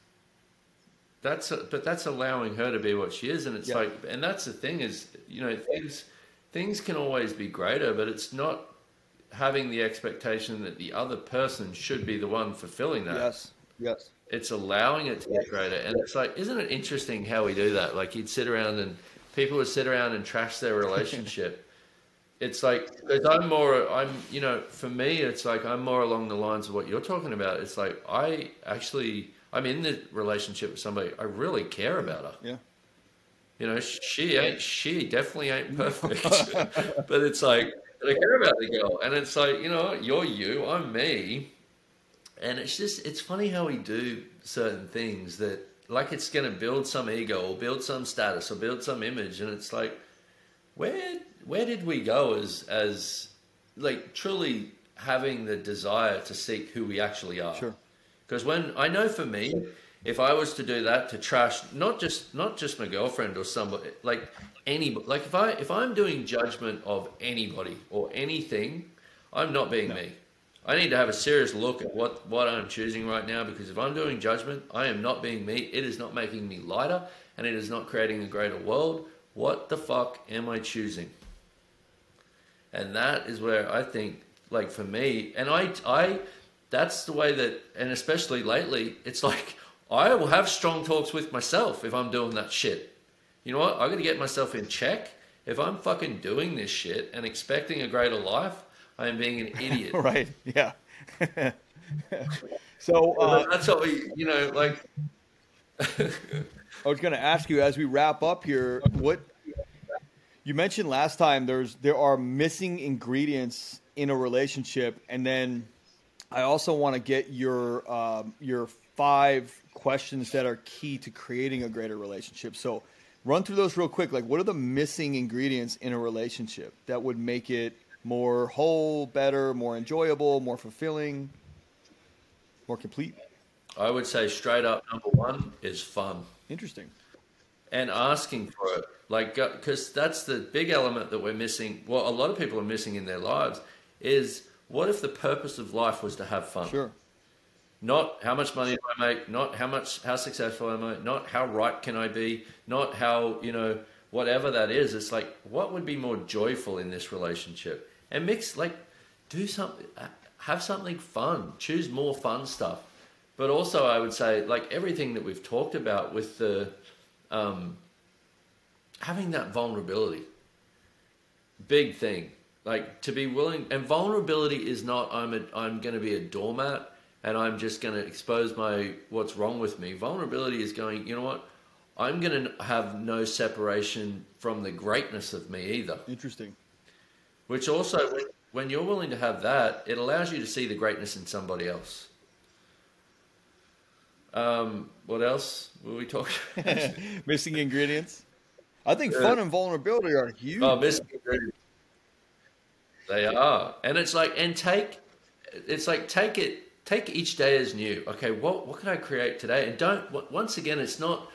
that's a, but that's allowing her to be what she is and it's like and that's the thing is you know things things can always be greater but it's not having the expectation that the other person should be the one fulfilling that. Yes yes. It's allowing it to get greater and it's like isn't it interesting how we do that? Like you'd sit around and people would sit around and trash their relationship. It's like because i'm more i'm you know for me it's like i'm more along the lines of what you're talking about. It's like i actually I'm in the relationship with somebody I really care about her. Yeah. You know, she ain't she definitely ain't perfect. but it's like I care about the girl. And it's like, you know, you're you, I'm me. And it's just it's funny how we do certain things that like it's gonna build some ego or build some status or build some image and it's like where where did we go as as like truly having the desire to seek who we actually are? Sure. Because when I know for me, if I was to do that to trash not just not just my girlfriend or somebody like anybody like if I if I'm doing judgment of anybody or anything, I'm not being no. me. I need to have a serious look at what what I'm choosing right now because if I'm doing judgment, I am not being me. It is not making me lighter and it is not creating a greater world. What the fuck am I choosing? And that is where I think like for me and I I that's the way that and especially lately it's like I will have strong talks with myself if I'm doing that shit. You know what? I got to get myself in check. If I'm fucking doing this shit and expecting a greater life, I am being an idiot. right. Yeah. so uh, that's what we, you know, like. I was going to ask you as we wrap up here, what you mentioned last time. There's there are missing ingredients in a relationship, and then I also want to get your um, your five questions that are key to creating a greater relationship. So, run through those real quick. Like, what are the missing ingredients in a relationship that would make it more whole, better, more enjoyable, more fulfilling, more complete? I would say straight up number one is fun. Interesting. And asking for it. Like, because that's the big element that we're missing. Well, a lot of people are missing in their lives is what if the purpose of life was to have fun? Sure. Not how much money do I make, not how much how successful am I, not how right can I be, not how, you know, whatever that is. It's like what would be more joyful in this relationship? And mix like do something have something fun. Choose more fun stuff. But also I would say like everything that we've talked about with the um, having that vulnerability. Big thing. Like to be willing and vulnerability is not I'm a, I'm going to be a doormat and I'm just going to expose my what's wrong with me. Vulnerability is going, you know what? I'm going to have no separation from the greatness of me either. Interesting. Which also, when you're willing to have that, it allows you to see the greatness in somebody else. Um, what else were we talking? missing ingredients. I think uh, fun and vulnerability are huge. Oh, missing ingredients. They are, and it's like, and take, it's like take it take each day as new. Okay, what what can I create today? And don't once again, it's not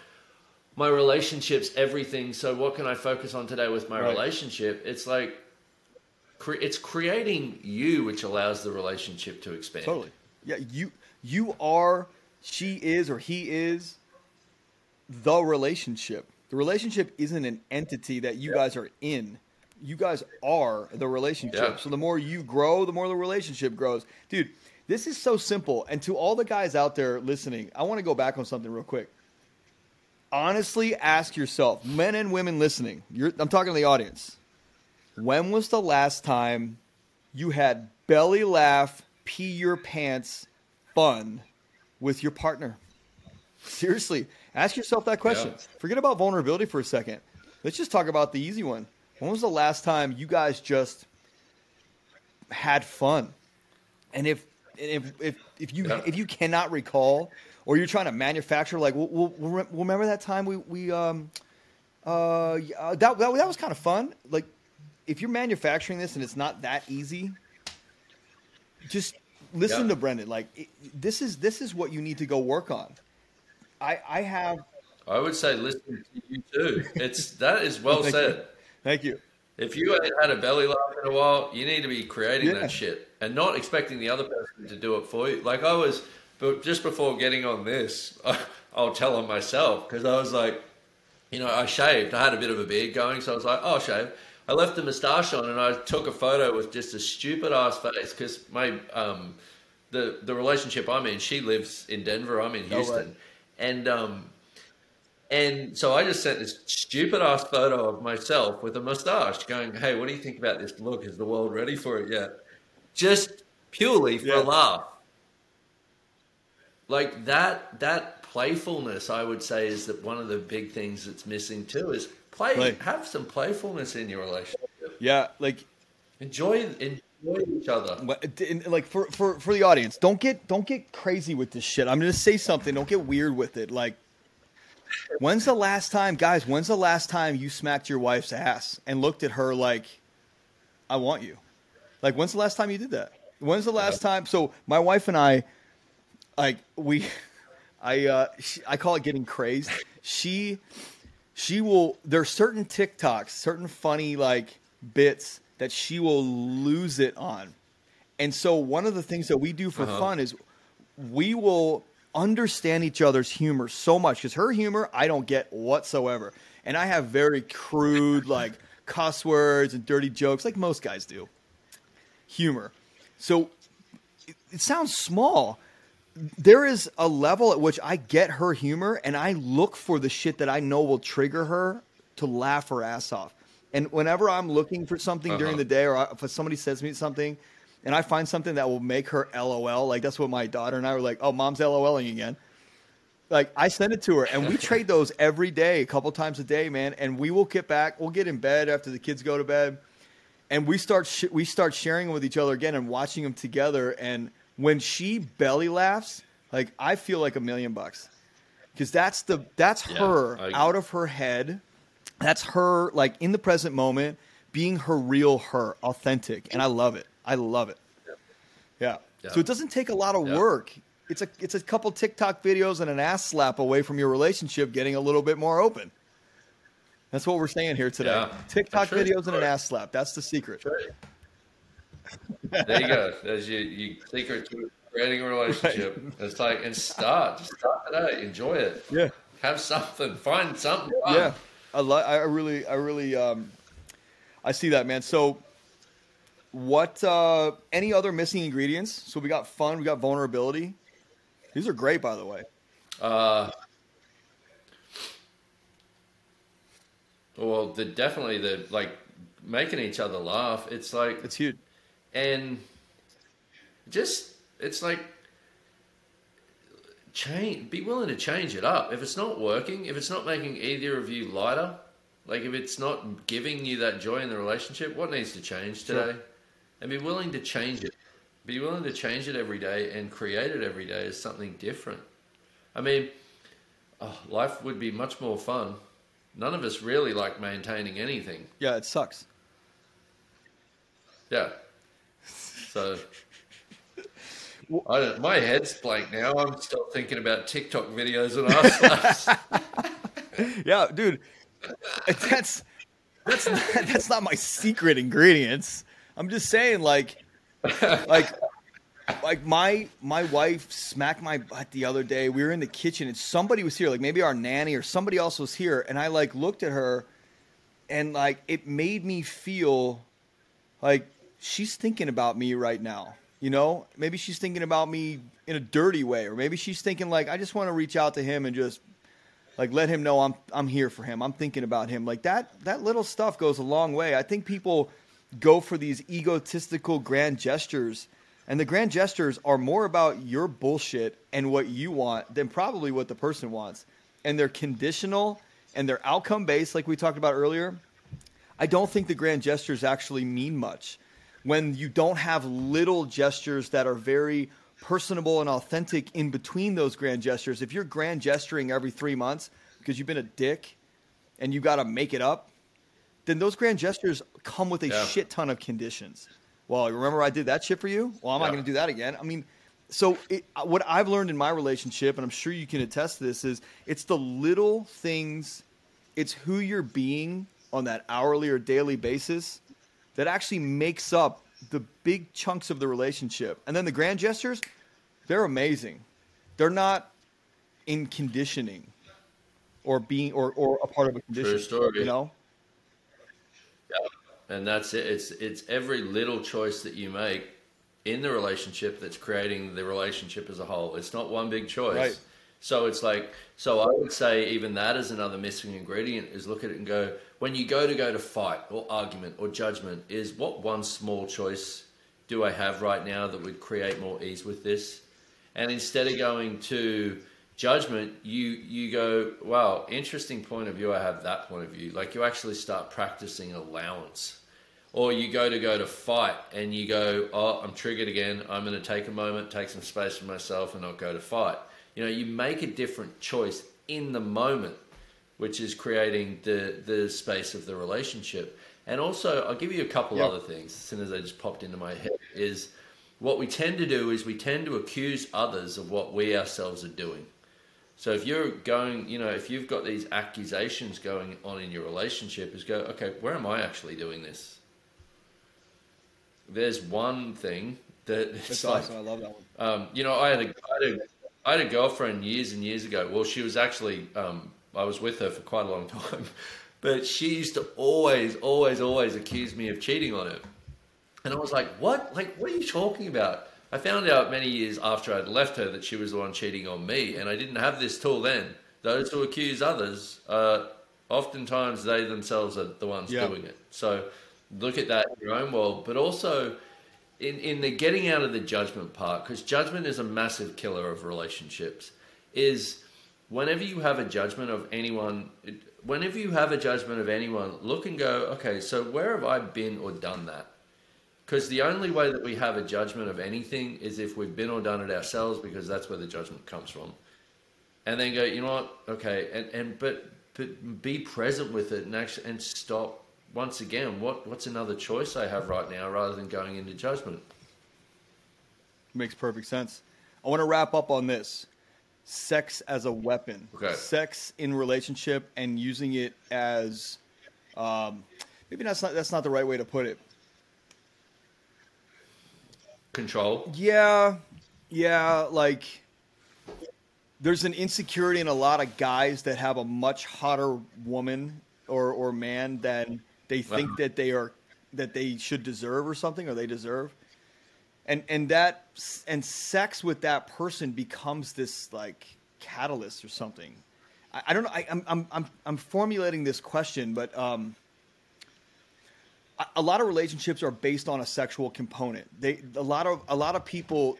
my relationships everything. So what can I focus on today with my right. relationship? It's like cre- it's creating you, which allows the relationship to expand. Totally. Yeah, you you are, she is, or he is the relationship. The relationship isn't an entity that you guys are in. You guys are the relationship. Yeah. So the more you grow, the more the relationship grows. Dude, this is so simple. And to all the guys out there listening, I want to go back on something real quick. Honestly, ask yourself, men and women listening, I'm talking to the audience. When was the last time you had belly laugh, pee your pants fun with your partner? Seriously, ask yourself that question. Yeah. Forget about vulnerability for a second. Let's just talk about the easy one. When was the last time you guys just had fun? And if if if if you yeah. if you cannot recall or you're trying to manufacture like we'll, we'll, we'll remember that time we we um uh, uh that, that that was kind of fun like if you're manufacturing this and it's not that easy just listen yeah. to Brendon like it, this is this is what you need to go work on I I have I would say listen to you too it's that is well said you. Thank you if you ain't had a belly laugh in a while, you need to be creating yeah. that shit and not expecting the other person to do it for you. Like I was, but just before getting on this, I, I'll tell on myself because I was like, you know, I shaved. I had a bit of a beard going, so I was like, oh, shave. I left the moustache on and I took a photo with just a stupid ass face because my um, the the relationship I'm in, she lives in Denver, I'm in Houston, oh, right. and um, and so I just sent this stupid ass photo of myself with a mustache going, Hey, what do you think about this look? Is the world ready for it yet? Just purely for yeah. a laugh. Like that that playfulness I would say is that one of the big things that's missing too is play, play. have some playfulness in your relationship. Yeah, like enjoy enjoy each other. Like for, for for the audience, don't get don't get crazy with this shit. I'm gonna say something. Don't get weird with it. Like When's the last time, guys? When's the last time you smacked your wife's ass and looked at her like, "I want you"? Like, when's the last time you did that? When's the last time? So my wife and I, like, we, I uh, she, I call it getting crazed. She she will. There are certain TikToks, certain funny like bits that she will lose it on, and so one of the things that we do for Uh-huh. fun is we will understand each other's humor so much because her humor I don't get whatsoever, and I have very crude like cuss words and dirty jokes like most guys do. Humor, so it, it sounds small. There is a level at which I get her humor and I look for the shit that I know will trigger her to laugh her ass off. And whenever I'm looking for something during Uh-huh. the day or if somebody says me something and I find something that will make her LOL, like that's what my daughter and I were like, oh, mom's LOLing again. Like I send it to her and we trade those every day, a couple times a day, man. And we will get back, we'll get in bed after the kids go to bed and we start sh- we start sharing them with each other again and watching them together. And when she belly laughs, like I feel like a million bucks because that's the that's Yeah, her I- out of her head. That's her like in the present moment, being her real her, authentic, and I love it. I love it. Yeah. Yeah. So it doesn't take a lot of Yeah. work. It's a it's a couple TikTok videos and an ass slap away from your relationship getting a little bit more open. That's what we're saying here today. Yeah. TikTok Sure. videos and an ass slap. That's the secret. There you go. There's your, your secret to creating a relationship. It's like, and start. Just start today. Enjoy it. Yeah. Have something. Find something fun. Yeah. I li- I really I really um I see that man. So what uh any other missing ingredients? So we got fun, we got vulnerability. These are great by the way. Uh, well, the definitely the like making each other laugh. It's like It's huge. and just it's like change be willing to change it up if it's not working if it's not making either of you lighter like if it's not giving you that joy in the relationship what needs to change today and be willing to change it be willing to change it every day and create it every day as something different i mean oh, life would be much more fun none of us really like maintaining anything Yeah, it sucks. yeah. So I don't, my head's blank now. I'm still thinking about TikTok videos and slaps. Yeah, dude. That's that's not, that's not my secret ingredients. I'm just saying like like like my my wife smacked my butt the other day. We were in the kitchen and somebody was here, like maybe our nanny or somebody else was here, and I like looked at her and like it made me feel like she's thinking about me right now. You know, maybe she's thinking about me in a dirty way, or maybe she's thinking like I just want to reach out to him and just like let him know I'm I'm here for him. I'm thinking about him. Like that that little stuff goes a long way. I think people go for these egotistical grand gestures and the grand gestures are more about your bullshit and what you want than probably what the person wants. And they're conditional and they're outcome based like we talked about earlier. I don't think the grand gestures actually mean much. When you don't have little gestures that are very personable and authentic in between those grand gestures, if you're grand gesturing every three months because you've been a dick and you got to make it up, then those grand gestures come with a Yeah. shit ton of conditions. Well, remember I did that shit for you? Well, I'm not going to do that again. I mean, so it, uh, what I've learned in my relationship, and I'm sure you can attest to this, is it's the little things, it's who you're being on that hourly or daily basis that actually makes up the big chunks of the relationship. And then the grand gestures, they're amazing. They're not in conditioning or being or, or a part of a condition. True story. You know? And that's it. It's it's every little choice that you make in the relationship that's creating the relationship as a whole. It's not one big choice. Right. So it's like so I would say even that is another missing ingredient is look at it and go when you go to go to fight or argument or judgment is what one small choice do I have right now that would create more ease with this? And instead of going to judgment, you you go, wow, interesting point of view. I have that point of view. Like you actually start practicing allowance. Or you go to go to fight and you go, oh, I'm triggered again. I'm going to take a moment, take some space for myself, and not go to fight. You know, you make a different choice in the moment, which is creating the the space of the relationship. And also, I'll give you a couple Yeah. other things. As soon as they just popped into my head, is what we tend to do is we tend to accuse others of what we ourselves are doing. So if you're going, you know, if you've got these accusations going on in your relationship, is go, okay, where am I actually doing this? There's one thing that it's That's like, awesome. I love that one. um, you know, I had, a, I, had a, I had a girlfriend years and years ago. Well, she was actually, um, I was with her for quite a long time, but she used to always, always, always accuse me of cheating on her. And I was like, what? Like, what are you talking about? I found out many years after I'd left her that she was the one cheating on me, and I didn't have this tool then. Those who accuse others, uh, oftentimes they themselves are the ones Yeah. doing it. So look at that in your own world, but also in, in the getting out of the judgment part, because judgment is a massive killer of relationships, is whenever you have a judgment of anyone, whenever you have a judgment of anyone, look and go, okay, so where have I been or done that? Because the only way that we have a judgment of anything is if we've been or done it ourselves, because that's where the judgment comes from. And then go, you know what? Okay, and, and but but be present with it and actually and stop. Once again, what what's another choice I have right now rather than going into judgment? Makes perfect sense. I want to wrap up on this. Sex as a weapon. Okay. Sex in relationship and using it as um, maybe that's not that's not the right way to put it. Control. Yeah, yeah, like there's an insecurity in a lot of guys that have a much hotter woman or or man than they think Wow. that they are that they should deserve or something or they deserve. And and that and sex with that person becomes this like catalyst or something. I, I don't know. I, I'm I'm I'm I'm formulating this question, but um, a- lot of relationships are based on a sexual component. They a lot of a lot of people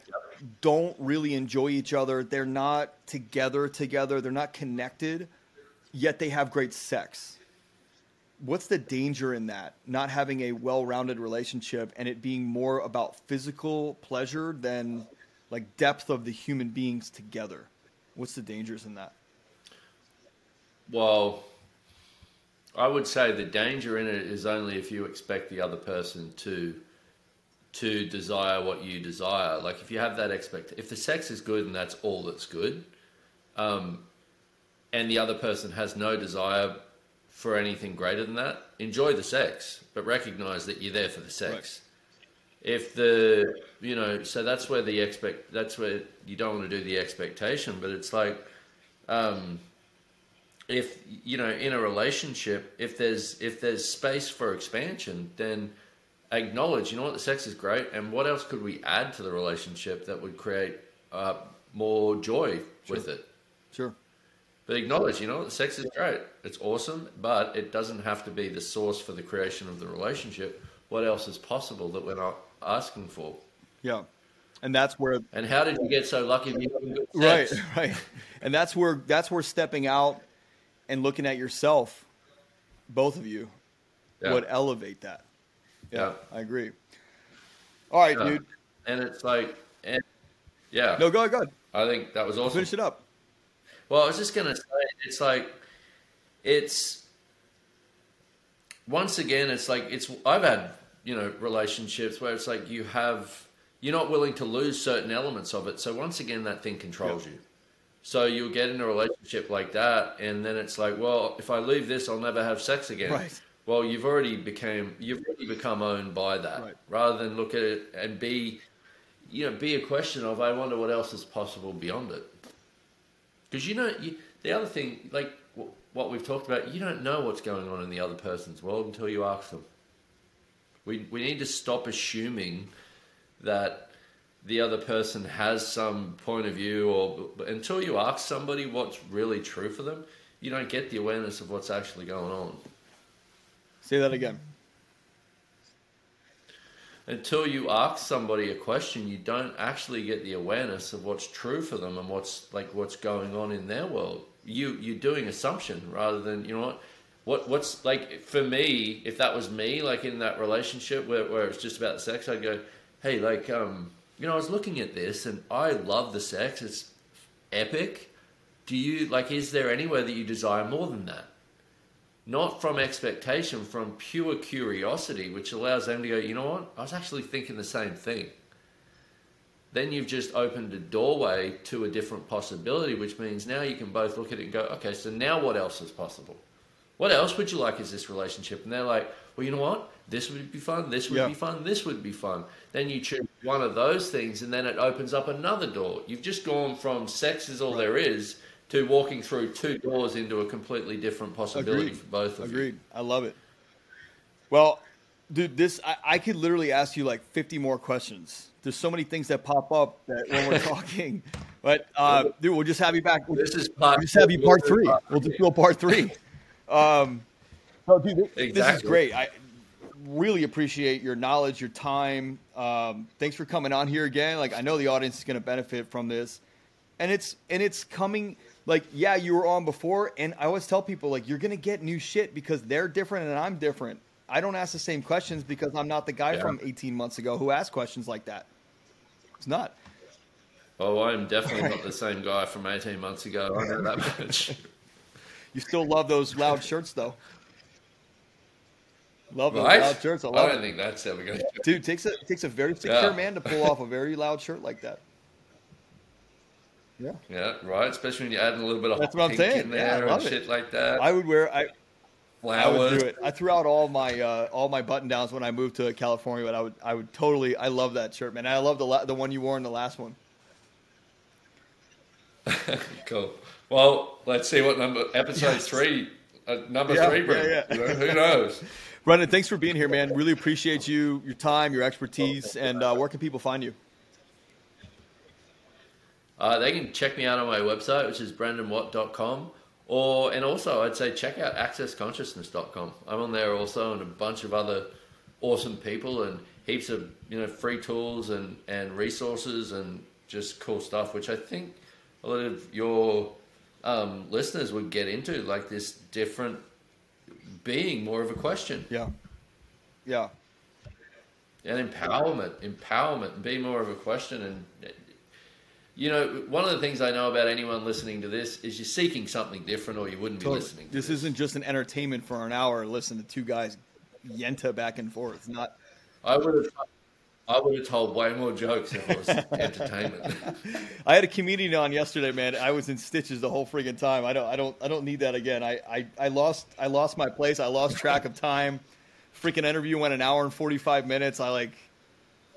don't really enjoy each other. They're not together together. They're not connected, yet they have great sex. What's the danger in that? Not having a well-rounded relationship and it being more about physical pleasure than like depth of the human beings together. What's the dangers in that? Well, I would say the danger in it is only if you expect the other person to to desire what you desire. Like if you have that expect, if the sex is good and that's all that's good, um, and the other person has no desire for anything greater than that, enjoy the sex, but recognize that you're there for the sex. If the you know, so that's where the expect that's where you don't want to do the expectation, but it's like. Um, if you know in a relationship if there's if there's space for expansion then acknowledge you know what the sex is great and what else could we add to the relationship that would create uh, more joy with it? Sure. but acknowledge you know what the sex is great it's awesome but it doesn't have to be the source for the creation of the relationship. What else is possible that we're not asking for? Yeah. And that's where and how did you get so lucky right right. And that's where that's where stepping out and looking at yourself both of you Yeah. would elevate that yeah, Yeah. i agree all right dude and it's like and, yeah no go ahead, go ahead i think that was awesome finish it up Well, I was just gonna say, it's like, it's once again, it's like it's. I've had you know relationships where it's like you have you're not willing to lose certain elements of it. So once again, that thing controls you. So you'll get in a relationship like that, and then it's like, well, if I leave this, I'll never have sex again. Right. Well, you've already became you've already become owned by that, Right. rather than look at it and be, you know, be a question of I wonder what else is possible beyond it. Because you know, you, the other thing, like w- what we've talked about, you don't know what's going on in the other person's world until you ask them. We we need to stop assuming that the other person has some point of view, or until you ask somebody what's really true for them, you don't get the awareness of what's actually going on. say that again Until you ask somebody a question, you don't actually get the awareness of what's true for them and what's like what's going on in their world. You you're doing assumption rather than you know what what what's like for me. If that was me, like in that relationship where where it's just about sex, I'd go, hey, like um, you know, I was looking at this and I love the sex. It's epic. Do you like? Is there anywhere that you desire more than that? not from expectation, from pure curiosity, which allows them to go, you know what? I was actually thinking the same thing. then you've just opened a doorway to a different possibility, which means now you can both look at it and go, okay, so now what else is possible? What else would you like as this relationship? And they're like, well, you know what? This would be fun. This would Yeah. be fun. This would be fun. Then you choose one of those things, and then it opens up another door. You've just gone from sex is all there is to walking through two doors into a completely different possibility Agreed. for both of you. Agreed. I love it. Well, dude, this I, I could literally ask you like 50 more questions. There's so many things that pop up that when we're talking. But uh, dude, we'll just have you back. We'll This is part. we'll just have you part three. We'll just do a part three. Um, so, dude, this, this is great. I really appreciate your knowledge, your time. Um, thanks for coming on here again. Like, I know the audience is going to benefit from this, and it's and it's coming. Like, yeah, you were on before, and I always tell people like you're going to get new shit because they're different and I'm different. I don't ask the same questions because I'm not the guy Yeah. from 18 months ago who asked questions like that. It's not. Oh, I'm definitely not the same guy from 18 months ago. I know that much. You still love those loud shirts though. Love those Right? loud shirts. I I love don't it. think that's ever going to Dude, it takes a it takes a very secure Yeah. man to pull off a very loud shirt like that. Yeah. Yeah, right. Especially when you're adding a little bit of That's what I'm saying. in Yeah, there and love it. shit like that. I would wear I, I would do it. I threw out all my uh, all my button downs when I moved to California, but I would I would totally I love that shirt, man. I love the la- the one you wore in the last one. cool. Well, let's see what number episode Yes. three, uh, number Yeah, three brings. yeah, yeah. Who knows? Brendon, thanks for being here, man. Really appreciate you, your time, your expertise, and uh, where can people find you? Uh, they can check me out on my website, which is brendonwatt.com. Or, and also, I'd say check out accessconsciousness.com. I'm on there also, and a bunch of other awesome people, and heaps of you know free tools and and resources, and just cool stuff, which I think a lot of your um, listeners would get into, like this different being, more of a question. Yeah, yeah, and empowerment, empowerment, and be more of a question. And you know, one of the things I know about anyone listening to this is you're seeking something different, or you wouldn't be listening. To This this, isn't just an entertainment for an hour. Listen to two guys yenta back and forth. Not I would have, I would have told way more jokes if it was entertainment. I had a comedian on yesterday, man. I was in stitches the whole friggin' time. I don't, I don't, I don't need that again. I, I, I lost, I lost my place. I lost track of time. Freaking interview went an hour and forty five minutes. I like,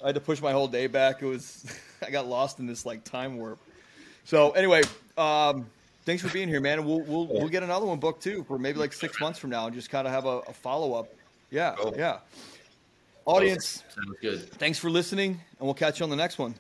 I had to push my whole day back. It was, I got lost in this like time warp. So anyway, um, thanks for being here, man. We'll, we'll, we'll get another one booked too for maybe like six months from now, and just kind of have a, a follow up. Yeah, Cool. yeah. Audience, Sounds good. thanks for listening, and we'll catch you on the next one.